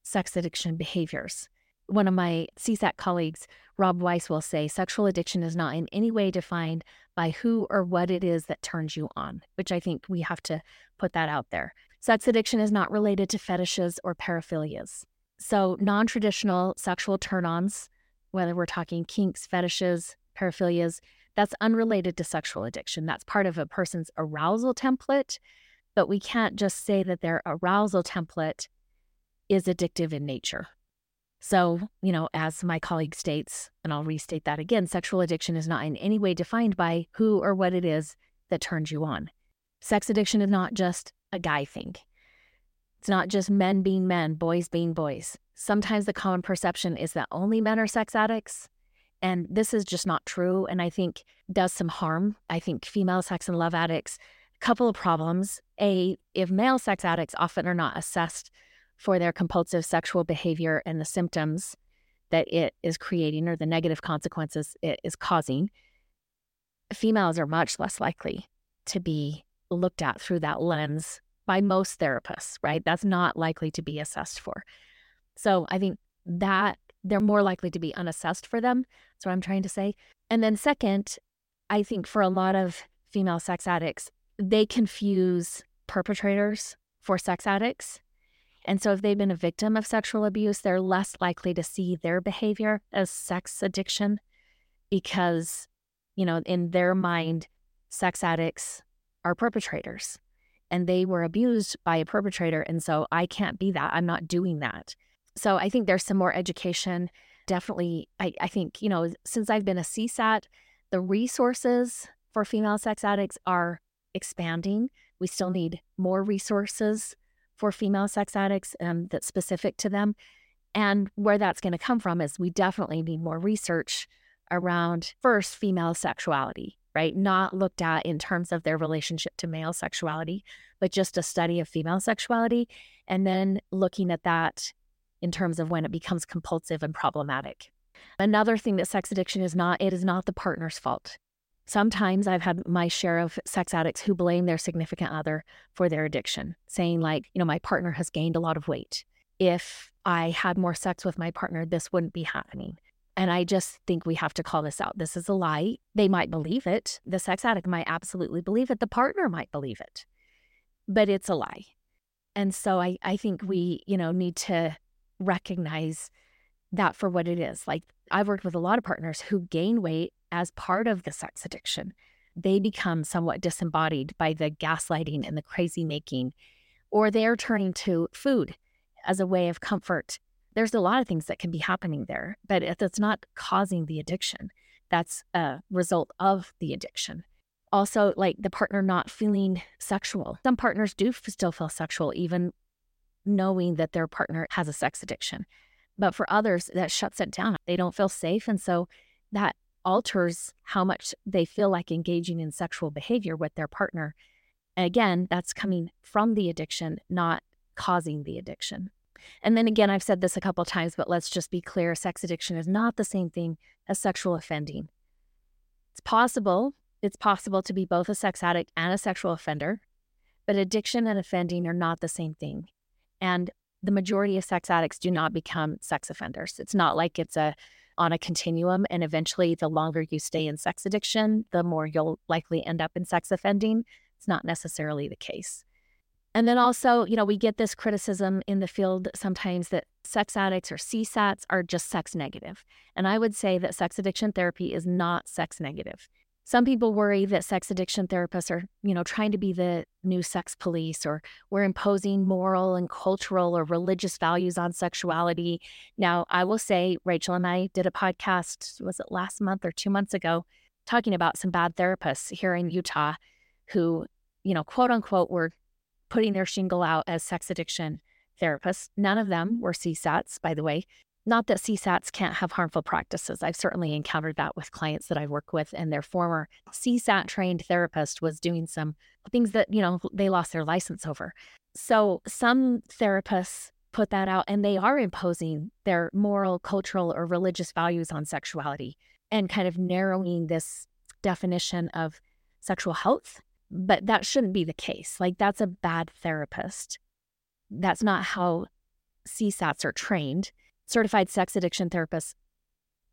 sex addiction behaviors. One of my CSAT colleagues, Rob Weiss, will say sexual addiction is not in any way defined by who or what it is that turns you on, which I think we have to put that out there. Sex addiction is not related to fetishes or paraphilias. So, non traditional sexual turn ons, whether we're talking kinks, fetishes, paraphilias, that's unrelated to sexual addiction. That's part of a person's arousal template, but we can't just say that their arousal template is addictive in nature. So, you know, as my colleague states, and I'll restate that again sexual addiction is not in any way defined by who or what it is that turns you on. Sex addiction is not just a guy thing. It's not just men being men, boys being boys. Sometimes the common perception is that only men are sex addicts. And this is just not true. And I think does some harm. I think female sex and love addicts, a couple of problems. A, if male sex addicts often are not assessed for their compulsive sexual behavior and the symptoms that it is creating or the negative consequences it is causing, females are much less likely to be looked at through that lens by most therapists, right? That's not likely to be assessed for. So I think that they're more likely to be unassessed for them. That's what I'm trying to say. And then, second, I think for a lot of female sex addicts, they confuse perpetrators for sex addicts. And so, if they've been a victim of sexual abuse, they're less likely to see their behavior as sex addiction because, you know, in their mind, sex addicts are perpetrators and they were abused by a perpetrator. And so I can't be that. I'm not doing that. So I think there's some more education. Definitely, I, I think, you know, since I've been a CSAT, The resources for female sex addicts are expanding. We still need more resources for female sex addicts um, that's specific to them. And where that's going to come from is we definitely need more research around first female sexuality, right? Not looked at in terms of their relationship to male sexuality, but just a study of female sexuality. And then looking at that in terms of when it becomes compulsive and problematic. Another thing that sex addiction is not, it is not the partner's fault. Sometimes I've had my share of sex addicts who blame their significant other for their addiction, saying, like, you know, my partner has gained a lot of weight. If I had more sex with my partner, this wouldn't be happening. And I just think we have to call this out. This is a lie. They might believe it. The sex addict might absolutely believe it. The partner might believe it, but it's a lie. And so I, I think mm-hmm. we, you know, need to recognize that for what it is. Like I've worked with a lot of partners who gain weight as part of the sex addiction. They become somewhat disembodied by the gaslighting and the crazy making, or they're turning to food as a way of comfort. There's a lot of things that can be happening there, but if it's not causing the addiction. That's a result of the addiction. Also, like the partner not feeling sexual. Some partners do still feel sexual, even knowing that their partner has a sex addiction. But for others, that shuts it down. They don't feel safe. And so that alters how much they feel like engaging in sexual behavior with their partner. And again, that's coming from the addiction, not causing the addiction. And then again, I've said this a couple times, but let's just be clear sex addiction is not the same thing as sexual offending. It's possible, it's possible to be both a sex addict and a sexual offender, but addiction and offending are not the same thing. And the majority of sex addicts do not become sex offenders. It's not like it's a on a continuum and eventually the longer you stay in sex addiction, the more you'll likely end up in sex offending. It's not necessarily the case. And then also, you know, we get this criticism in the field sometimes that sex addicts or CSATs are just sex negative. And I would say that sex addiction therapy is not sex negative. Some people worry that sex addiction therapists are, you know, trying to be the new sex police or we're imposing moral and cultural or religious values on sexuality. Now, I will say Rachel and I did a podcast, was it last month or 2 months ago, talking about some bad therapists here in Utah who, you know, quote unquote were putting their shingle out as sex addiction therapists. None of them were CSATs, by the way. Not that CSATs can't have harmful practices. I've certainly encountered that with clients that I work with, and their former CSAT trained therapist was doing some things that, you know, they lost their license over. So some therapists put that out and they are imposing their moral, cultural, or religious values on sexuality and kind of narrowing this definition of sexual health. But that shouldn't be the case. Like, that's a bad therapist. That's not how CSATs are trained certified sex addiction therapists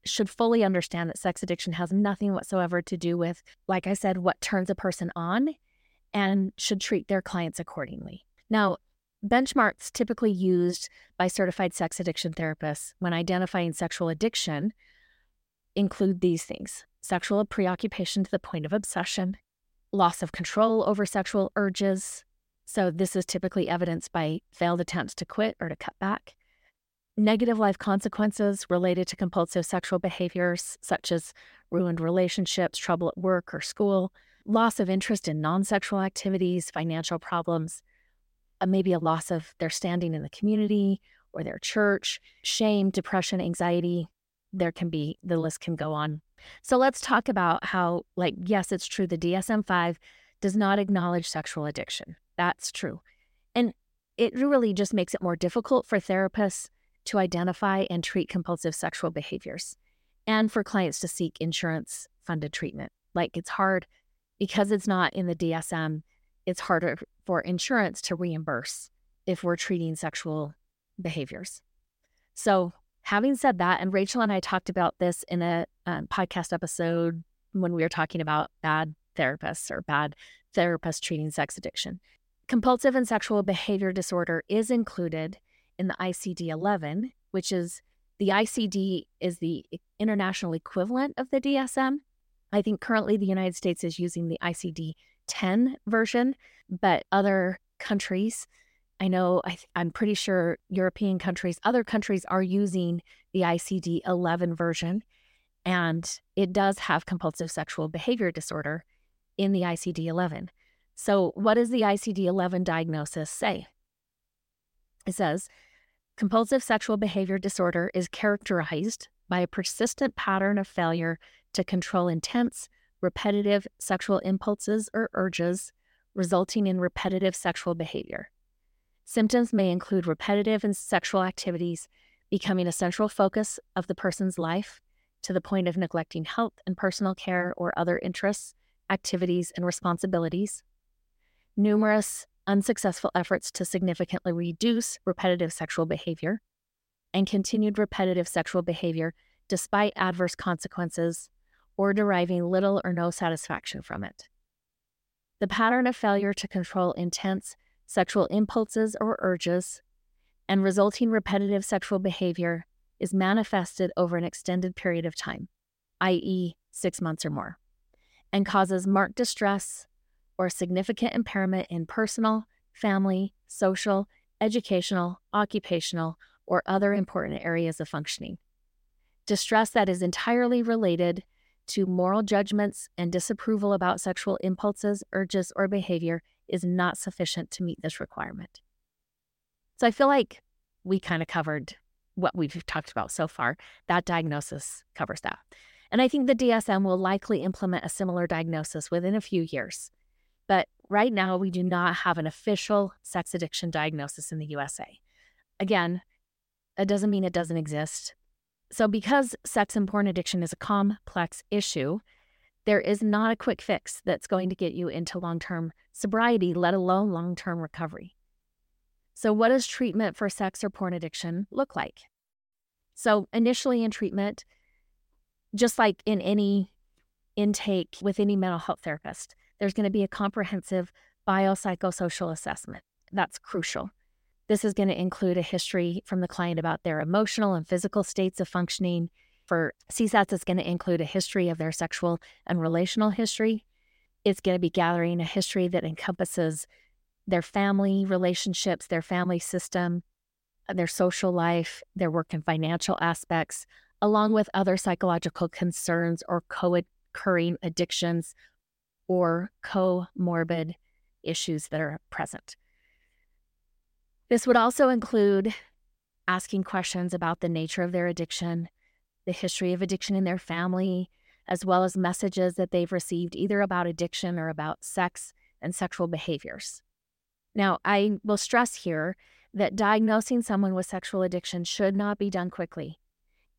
should fully understand that sex addiction has nothing whatsoever to do with, like I said, what turns a person on and should treat their clients accordingly. Now, benchmarks typically used by certified sex addiction therapists when identifying sexual addiction include these things sexual preoccupation to the point of obsession, loss of control over sexual urges. So, this is typically evidenced by failed attempts to quit or to cut back negative life consequences related to compulsive sexual behaviors, such as ruined relationships, trouble at work or school, loss of interest in non sexual activities, financial problems, uh, maybe a loss of their standing in the community or their church, shame, depression, anxiety. There can be, the list can go on. So let's talk about how, like, yes, it's true, the DSM 5 does not acknowledge sexual addiction. That's true. And it really just makes it more difficult for therapists to identify and treat compulsive sexual behaviors and for clients to seek insurance funded treatment. Like it's hard because it's not in the DSM, it's harder for insurance to reimburse if we're treating sexual behaviors. So, having said that, and Rachel and I talked about this in a um, podcast episode when we were talking about bad therapists or bad therapists treating sex addiction. Compulsive and sexual behavior disorder is included in the ICD 11, which is the ICD is the international equivalent of the DSM. I think currently the United States is using the ICD 10 version, but other countries, I know, I, am pretty sure European countries, other countries are using the ICD 11 version. And it does have compulsive sexual behavior disorder in the ICD 11. So, what does the ICD 11 diagnosis say? It says compulsive sexual behavior disorder is characterized by a persistent pattern of failure to control intense, repetitive sexual impulses or urges, resulting in repetitive sexual behavior. Symptoms may include repetitive and sexual activities becoming a central focus of the person's life to the point of neglecting health and personal care or other interests, activities, and responsibilities. Numerous unsuccessful efforts to significantly reduce repetitive sexual behavior, and continued repetitive sexual behavior despite adverse consequences or deriving little or no satisfaction from it. The pattern of failure to control intense sexual impulses or urges and resulting repetitive sexual behavior is manifested over an extended period of time, i.e., six months or more, and causes marked distress or significant impairment in personal, family, social, educational, occupational, or other important areas of functioning. Distress that is entirely related to moral judgments and disapproval about sexual impulses, urges, or behavior is not sufficient to meet this requirement. So I feel like we kind of covered what we've talked about so far. That diagnosis covers that. And I think the DSM will likely implement a similar diagnosis within a few years. But right now, we do not have an official sex addiction diagnosis in the USA. Again, it doesn't mean it doesn't exist. So, because sex and porn addiction is a complex issue, there is not a quick fix that's going to get you into long term sobriety, let alone long term recovery. So, what does treatment for sex or porn addiction look like? So, initially in treatment, just like in any intake with any mental health therapist, there's going to be a comprehensive biopsychosocial assessment. That's crucial. This is going to include a history from the client about their emotional and physical states of functioning. For CSATs, it's going to include a history of their sexual and relational history. It's going to be gathering a history that encompasses their family relationships, their family system, their social life, their work and financial aspects, along with other psychological concerns or co occurring addictions or comorbid issues that are present. This would also include asking questions about the nature of their addiction, the history of addiction in their family, as well as messages that they've received either about addiction or about sex and sexual behaviors. Now, I will stress here that diagnosing someone with sexual addiction should not be done quickly,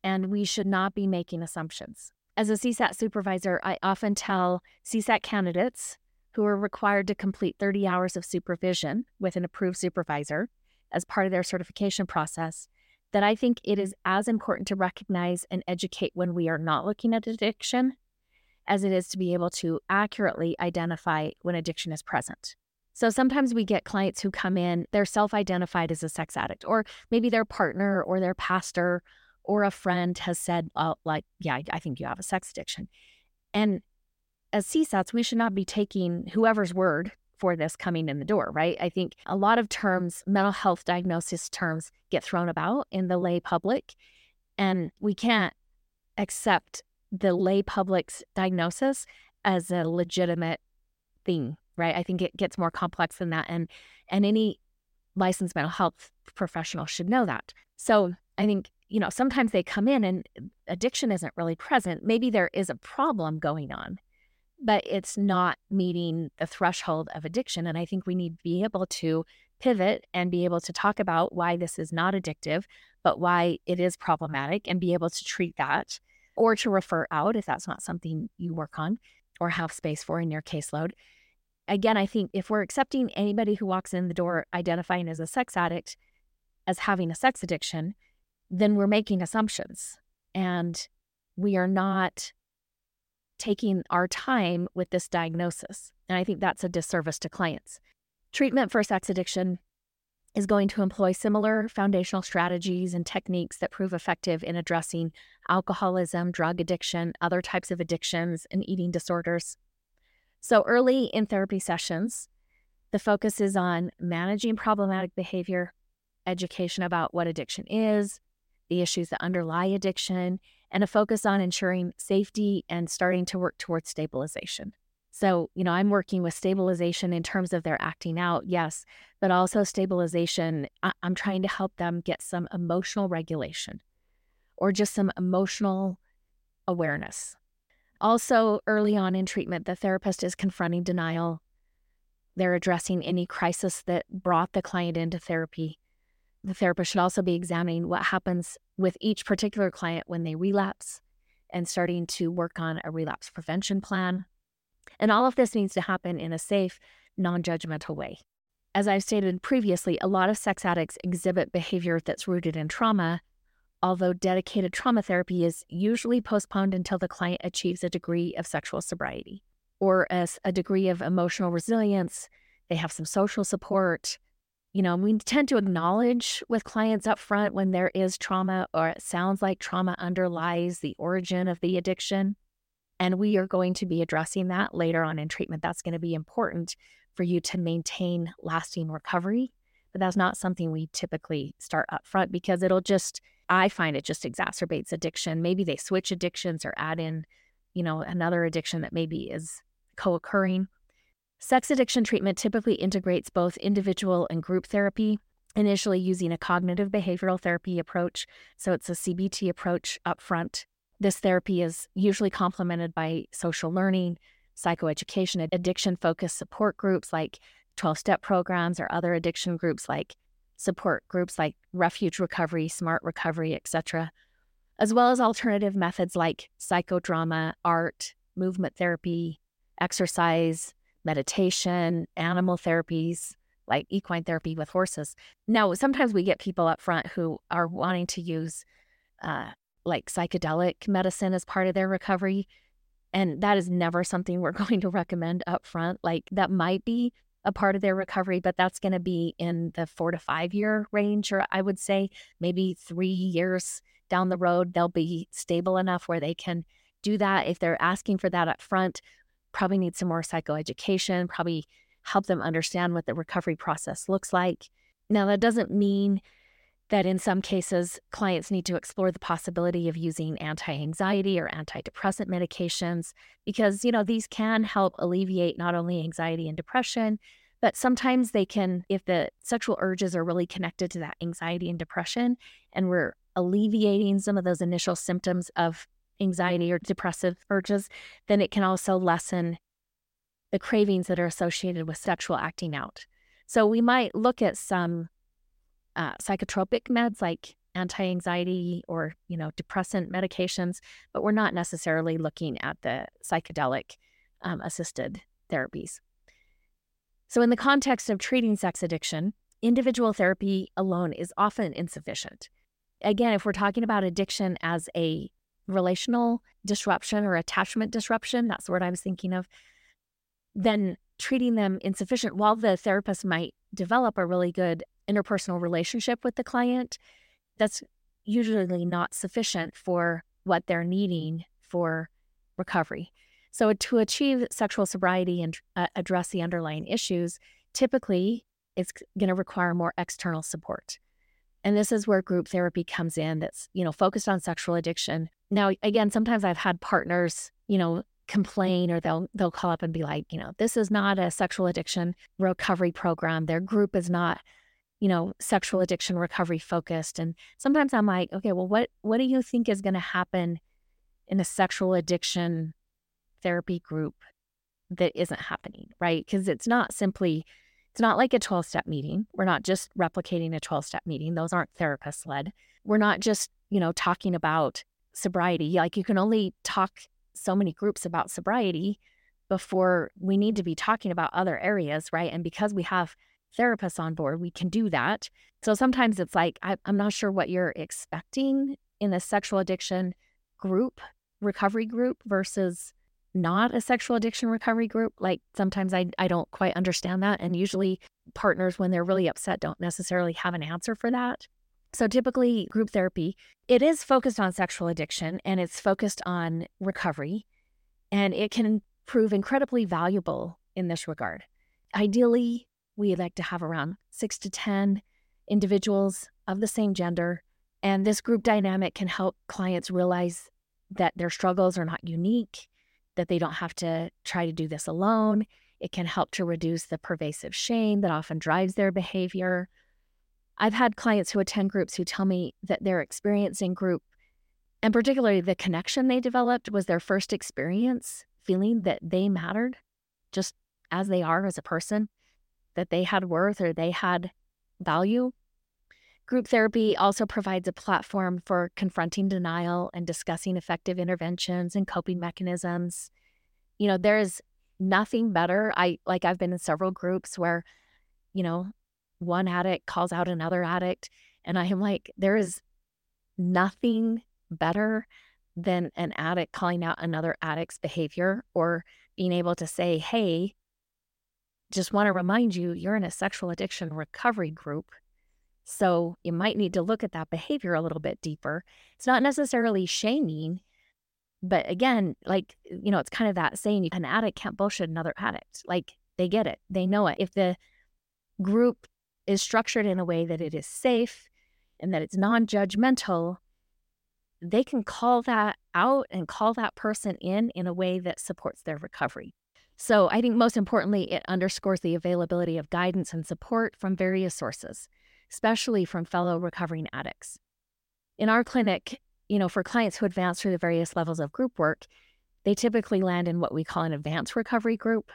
and we should not be making assumptions. As a CSAT supervisor, I often tell CSAT candidates who are required to complete 30 hours of supervision with an approved supervisor as part of their certification process that I think it is as important to recognize and educate when we are not looking at addiction as it is to be able to accurately identify when addiction is present. So sometimes we get clients who come in, they're self identified as a sex addict, or maybe their partner or their pastor or a friend has said, oh, like, yeah, I think you have a sex addiction. And as CSATs, we should not be taking whoever's word for this coming in the door, right? I think a lot of terms, mental health diagnosis terms, get thrown about in the lay public, and we can't accept the lay public's diagnosis as a legitimate thing, right? I think it gets more complex than that, and and any licensed mental health professional should know that. So I think you know, sometimes they come in and addiction isn't really present. Maybe there is a problem going on, but it's not meeting the threshold of addiction. And I think we need to be able to pivot and be able to talk about why this is not addictive, but why it is problematic and be able to treat that or to refer out if that's not something you work on or have space for in your caseload. Again, I think if we're accepting anybody who walks in the door identifying as a sex addict as having a sex addiction, then we're making assumptions and we are not taking our time with this diagnosis. And I think that's a disservice to clients. Treatment for sex addiction is going to employ similar foundational strategies and techniques that prove effective in addressing alcoholism, drug addiction, other types of addictions, and eating disorders. So, early in therapy sessions, the focus is on managing problematic behavior, education about what addiction is, the issues that underlie addiction, and a focus on ensuring safety and starting to work towards stabilization. So, you know, I'm working with stabilization in terms of their acting out, yes, but also stabilization. I- I'm trying to help them get some emotional regulation or just some emotional awareness. Also, early on in treatment, the therapist is confronting denial. They're addressing any crisis that brought the client into therapy. The therapist should also be examining what happens with each particular client when they relapse and starting to work on a relapse prevention plan. And all of this needs to happen in a safe, non judgmental way. As I've stated previously, a lot of sex addicts exhibit behavior that's rooted in trauma although dedicated trauma therapy is usually postponed until the client achieves a degree of sexual sobriety or as a degree of emotional resilience, they have some social support. You know, we tend to acknowledge with clients up front when there is trauma or it sounds like trauma underlies the origin of the addiction. And we are going to be addressing that later on in treatment. That's going to be important for you to maintain lasting recovery. But that's not something we typically start up front because it'll just I find it just exacerbates addiction. Maybe they switch addictions or add in, you know, another addiction that maybe is co occurring. Sex addiction treatment typically integrates both individual and group therapy, initially using a cognitive behavioral therapy approach. So it's a CBT approach up front. This therapy is usually complemented by social learning, psychoeducation, addiction focused support groups like 12 step programs or other addiction groups like support groups like Refuge Recovery, Smart Recovery, etc., as well as alternative methods like psychodrama, art, movement therapy, exercise, meditation, animal therapies like equine therapy with horses. Now, sometimes we get people up front who are wanting to use uh, like psychedelic medicine as part of their recovery. And that is never something we're going to recommend up front. Like that might be a part of their recovery, but that's going to be in the four to five year range, or I would say maybe three years down the road, they'll be stable enough where they can do that. If they're asking for that up front, probably need some more psychoeducation, probably help them understand what the recovery process looks like. Now, that doesn't mean that in some cases, clients need to explore the possibility of using anti anxiety or antidepressant medications because, you know, these can help alleviate not only anxiety and depression, but sometimes they can, if the sexual urges are really connected to that anxiety and depression, and we're alleviating some of those initial symptoms of anxiety or depressive urges, then it can also lessen the cravings that are associated with sexual acting out. So we might look at some uh, psychotropic meds like anti-anxiety or you know depressant medications but we're not necessarily looking at the psychedelic um, assisted therapies so in the context of treating sex addiction individual therapy alone is often insufficient again if we're talking about addiction as a relational disruption or attachment disruption that's the word i was thinking of then treating them insufficient while the therapist might develop a really good interpersonal relationship with the client, that's usually not sufficient for what they're needing for recovery. So, to achieve sexual sobriety and uh, address the underlying issues, typically it's going to require more external support. And this is where group therapy comes in that's, you know, focused on sexual addiction. Now, again, sometimes I've had partners, you know, complain or they'll they'll call up and be like, you know, this is not a sexual addiction recovery program. Their group is not you know, sexual addiction recovery focused. And sometimes I'm like, okay, well, what what do you think is going to happen in a sexual addiction therapy group that isn't happening, right? Because it's not simply, it's not like a 12 step meeting. We're not just replicating a 12 step meeting. Those aren't therapist led. We're not just, you know, talking about sobriety. Like you can only talk so many groups about sobriety before we need to be talking about other areas, right? And because we have therapists on board, we can do that. So sometimes it's like, I, I'm not sure what you're expecting in a sexual addiction group, recovery group versus not a sexual addiction recovery group. Like sometimes I, I don't quite understand that. And usually partners, when they're really upset, don't necessarily have an answer for that. So typically, group therapy, it is focused on sexual addiction and it's focused on recovery. And it can prove incredibly valuable in this regard. Ideally, we like to have around six to 10 individuals of the same gender. And this group dynamic can help clients realize that their struggles are not unique, that they don't have to try to do this alone. It can help to reduce the pervasive shame that often drives their behavior. I've had clients who attend groups who tell me that their experience in group, and particularly the connection they developed, was their first experience feeling that they mattered just as they are as a person, that they had worth or they had value. Group therapy also provides a platform for confronting denial and discussing effective interventions and coping mechanisms. You know, there's nothing better. I like I've been in several groups where, you know, one addict calls out another addict and I am like there is nothing better than an addict calling out another addict's behavior or being able to say, "Hey, just want to remind you you're in a sexual addiction recovery group so you might need to look at that behavior a little bit deeper. It's not necessarily shaming, but again, like, you know, it's kind of that saying an addict can't bullshit another addict. Like they get it, they know it. If the group is structured in a way that it is safe and that it's non judgmental, they can call that out and call that person in in a way that supports their recovery. So I think most importantly, it underscores the availability of guidance and support from various sources especially from fellow recovering addicts. In our clinic, you know, for clients who advance through the various levels of group work, they typically land in what we call an advanced recovery group,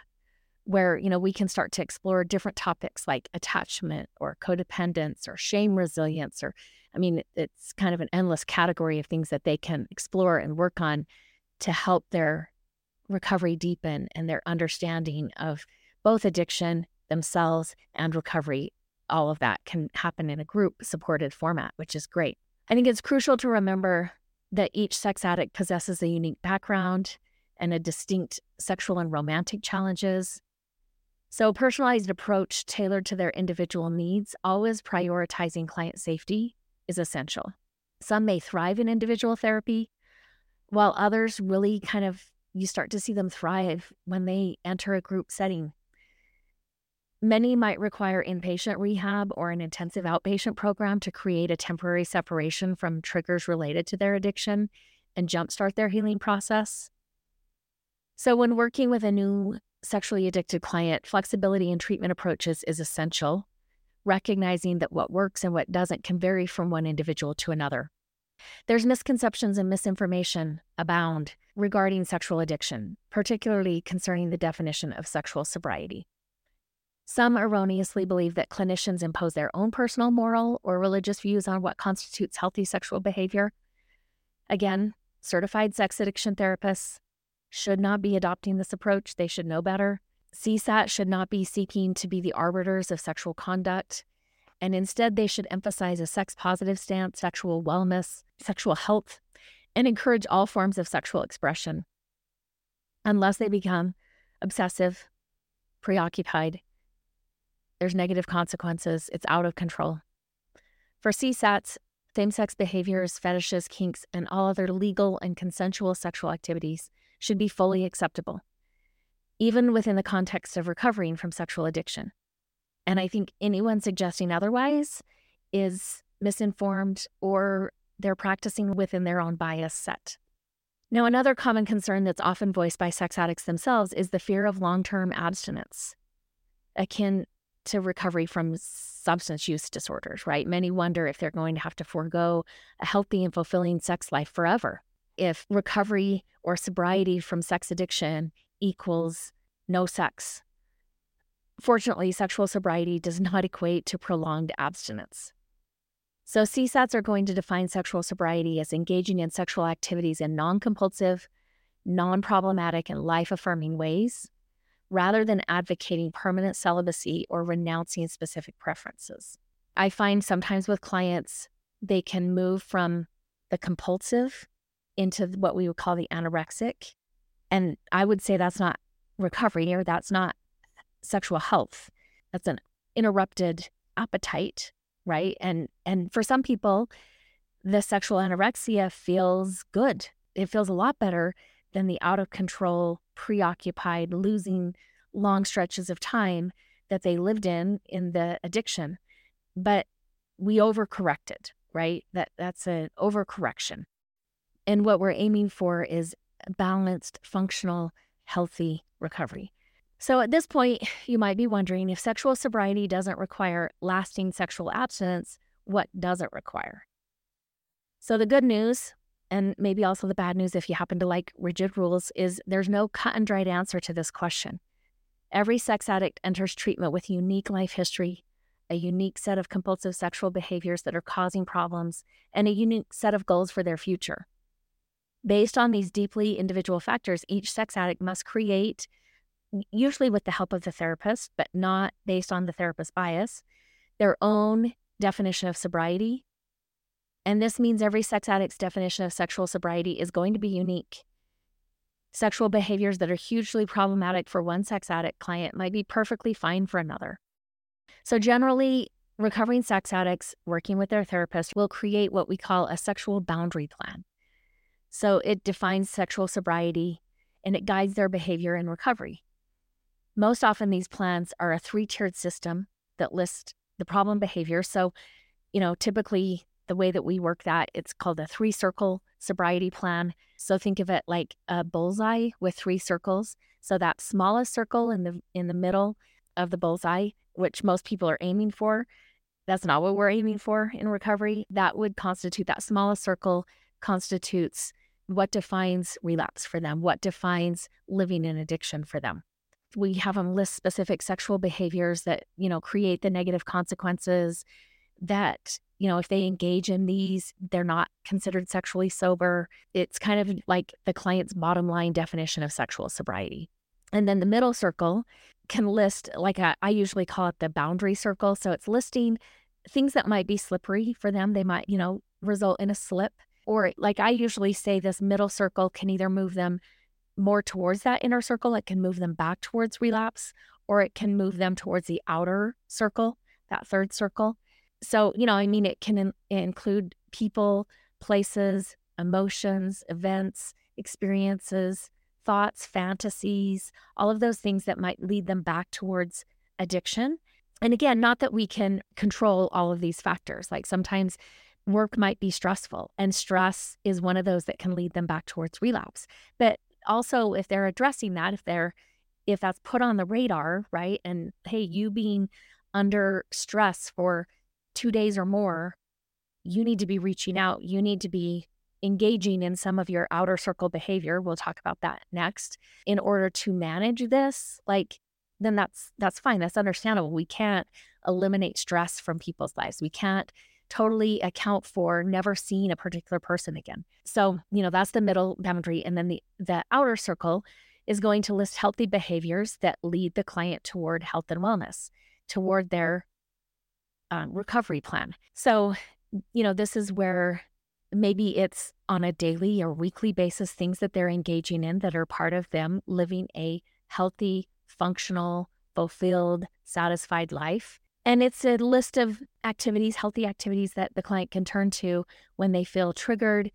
where, you know, we can start to explore different topics like attachment or codependence or shame resilience, or, I mean, it's kind of an endless category of things that they can explore and work on to help their recovery deepen and their understanding of both addiction themselves and recovery all of that can happen in a group supported format, which is great. I think it's crucial to remember that each sex addict possesses a unique background and a distinct sexual and romantic challenges. So, a personalized approach tailored to their individual needs, always prioritizing client safety, is essential. Some may thrive in individual therapy, while others really kind of, you start to see them thrive when they enter a group setting Many might require inpatient rehab or an intensive outpatient program to create a temporary separation from triggers related to their addiction and jumpstart their healing process. So, when working with a new sexually addicted client, flexibility in treatment approaches is essential, recognizing that what works and what doesn't can vary from one individual to another. There's misconceptions and misinformation abound regarding sexual addiction, particularly concerning the definition of sexual sobriety. Some erroneously believe that clinicians impose their own personal moral or religious views on what constitutes healthy sexual behavior. Again, certified sex addiction therapists should not be adopting this approach. They should know better. CSAT should not be seeking to be the arbiters of sexual conduct, and instead they should emphasize a sex positive stance, sexual wellness, sexual health, and encourage all forms of sexual expression. Unless they become obsessive, preoccupied, there's negative consequences. It's out of control. For CSATs, same sex behaviors, fetishes, kinks, and all other legal and consensual sexual activities should be fully acceptable, even within the context of recovering from sexual addiction. And I think anyone suggesting otherwise is misinformed or they're practicing within their own bias set. Now, another common concern that's often voiced by sex addicts themselves is the fear of long term abstinence, akin to recovery from substance use disorders, right? Many wonder if they're going to have to forego a healthy and fulfilling sex life forever. If recovery or sobriety from sex addiction equals no sex. Fortunately, sexual sobriety does not equate to prolonged abstinence. So, CSATs are going to define sexual sobriety as engaging in sexual activities in non compulsive, non problematic, and life affirming ways rather than advocating permanent celibacy or renouncing specific preferences. I find sometimes with clients, they can move from the compulsive into what we would call the anorexic. And I would say that's not recovery or that's not sexual health. That's an interrupted appetite, right? And and for some people, the sexual anorexia feels good. It feels a lot better than the out of control, preoccupied, losing long stretches of time that they lived in in the addiction. But we overcorrected, right? That that's an overcorrection. And what we're aiming for is balanced, functional, healthy recovery. So at this point, you might be wondering if sexual sobriety doesn't require lasting sexual abstinence, what does it require? So the good news, and maybe also the bad news if you happen to like rigid rules, is there's no cut and dried answer to this question. Every sex addict enters treatment with unique life history, a unique set of compulsive sexual behaviors that are causing problems, and a unique set of goals for their future. Based on these deeply individual factors, each sex addict must create, usually with the help of the therapist, but not based on the therapist's bias, their own definition of sobriety. And this means every sex addict's definition of sexual sobriety is going to be unique. Sexual behaviors that are hugely problematic for one sex addict client might be perfectly fine for another. So, generally, recovering sex addicts working with their therapist will create what we call a sexual boundary plan. So it defines sexual sobriety and it guides their behavior in recovery. Most often, these plans are a three tiered system that lists the problem behavior. So, you know, typically the way that we work that, it's called a three circle sobriety plan. So think of it like a bullseye with three circles. So that smallest circle in the in the middle of the bullseye, which most people are aiming for, that's not what we're aiming for in recovery. That would constitute that smallest circle constitutes what defines relapse for them, what defines living in addiction for them. We have them list specific sexual behaviors that, you know, create the negative consequences that, you know, if they engage in these, they're not considered sexually sober. It's kind of like the client's bottom line definition of sexual sobriety. And then the middle circle can list, like a, I usually call it the boundary circle. So it's listing things that might be slippery for them. They might, you know, result in a slip or, like I usually say, this middle circle can either move them more towards that inner circle, it can move them back towards relapse, or it can move them towards the outer circle, that third circle. So, you know, I mean, it can in- include people, places, emotions, events, experiences, thoughts, fantasies, all of those things that might lead them back towards addiction. And again, not that we can control all of these factors. Like sometimes work might be stressful, and stress is one of those that can lead them back towards relapse. But also, if they're addressing that, if they're if that's put on the radar, right? And hey, you being under stress for two days or more, you need to be reaching out. You need to be engaging in some of your outer circle behavior. We'll talk about that next. In order to manage this, like then that's that's fine. That's understandable. We can't eliminate stress from people's lives. We can't totally account for never seeing a particular person again. So, you know, that's the middle boundary. And then the, the outer circle is going to list healthy behaviors that lead the client toward health and wellness, toward their um, recovery plan. So, you know, this is where maybe it's on a daily or weekly basis things that they're engaging in that are part of them living a healthy, functional, fulfilled, satisfied life. And it's a list of activities, healthy activities that the client can turn to when they feel triggered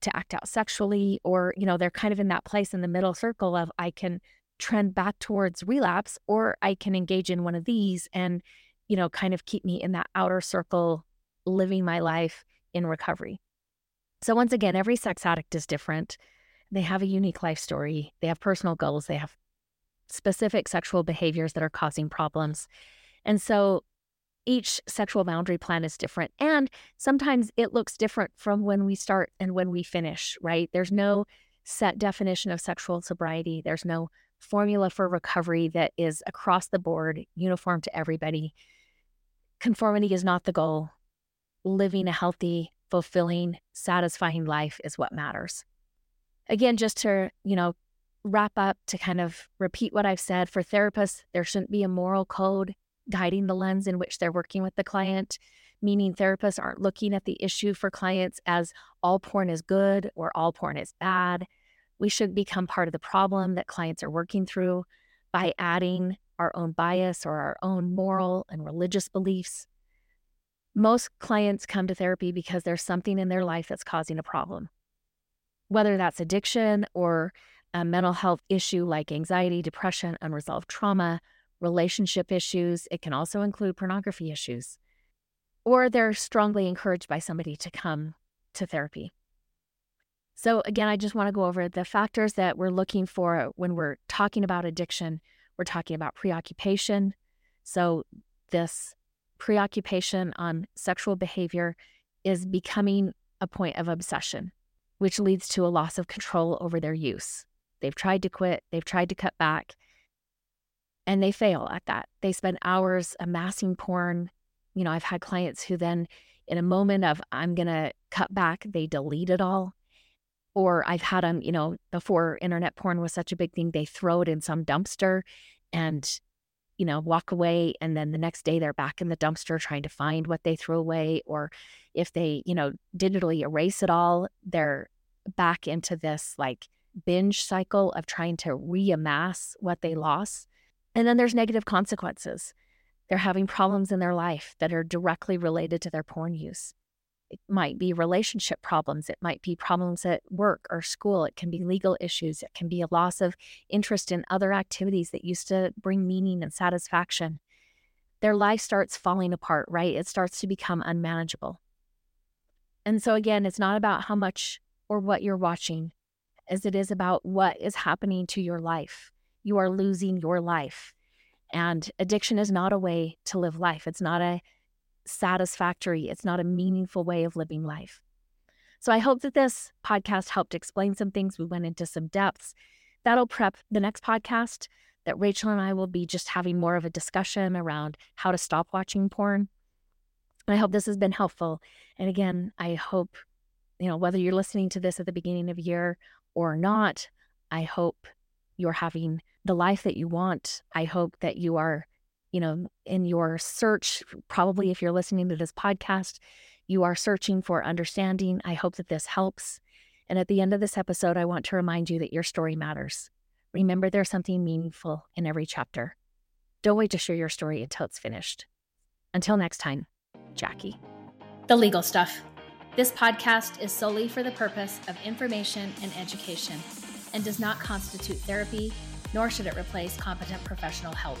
to act out sexually, or, you know, they're kind of in that place in the middle circle of I can trend back towards relapse, or I can engage in one of these and, you know, kind of keep me in that outer circle, living my life in recovery. So, once again, every sex addict is different. They have a unique life story, they have personal goals, they have specific sexual behaviors that are causing problems. And so each sexual boundary plan is different. And sometimes it looks different from when we start and when we finish, right? There's no set definition of sexual sobriety, there's no formula for recovery that is across the board, uniform to everybody. Conformity is not the goal. Living a healthy, fulfilling, satisfying life is what matters. Again, just to, you know, wrap up to kind of repeat what I've said for therapists, there shouldn't be a moral code guiding the lens in which they're working with the client, meaning therapists aren't looking at the issue for clients as all porn is good or all porn is bad. We should become part of the problem that clients are working through by adding our own bias or our own mm-hmm. moral and religious beliefs. Most clients come to therapy because there's something in their life that's causing a problem, whether that's addiction or a mental health issue like anxiety, depression, unresolved trauma, relationship issues. It can also include pornography issues. Or they're strongly encouraged by somebody to come to therapy. So, again, I just want to go over the factors that we're looking for when we're talking about addiction. We're talking about preoccupation. So, this preoccupation on sexual behavior is becoming a point of obsession, which leads to a loss of control over their use. They've tried to quit, they've tried to cut back, and they fail at that. They spend hours amassing porn. You know, I've had clients who then, in a moment of, I'm going to cut back, they delete it all. Or I've had them, you know, before internet porn was such a big thing, they throw it in some dumpster and, you know, walk away. And then the next day they're back in the dumpster trying to find what they threw away. Or if they, you know, digitally erase it all, they're back into this like binge cycle of trying to reamass what they lost. And then there's negative consequences. They're having problems in their life that are directly related to their porn use. It might be relationship problems. It might be problems at work or school. It can be legal issues. It can be a loss of interest in other activities that used to bring meaning and satisfaction. Their life starts falling apart, right? It starts to become unmanageable. And so, again, it's not about how much or what you're watching, as it is about what is happening to your life. You are losing your life. And addiction is not a way to live life. It's not a satisfactory, it's not a meaningful way of living life. So I hope that this podcast helped explain some things. We went into some depths. That'll prep the next podcast that Rachel and I will be just having more of a discussion around how to stop watching porn. I hope this has been helpful. And again, I hope, you know, whether you're listening to this at the beginning of year or not, I hope you're having the life that you want. I hope that you are, you know, in your search, probably if you're listening to this podcast, you are searching for understanding. I hope that this helps. And at the end of this episode, I want to remind you that your story matters. Remember, there's something meaningful in every chapter. Don't wait to share your story until it's finished. Until next time, Jackie. The legal stuff. This podcast is solely for the purpose of information and education and does not constitute therapy, nor should it replace competent professional help.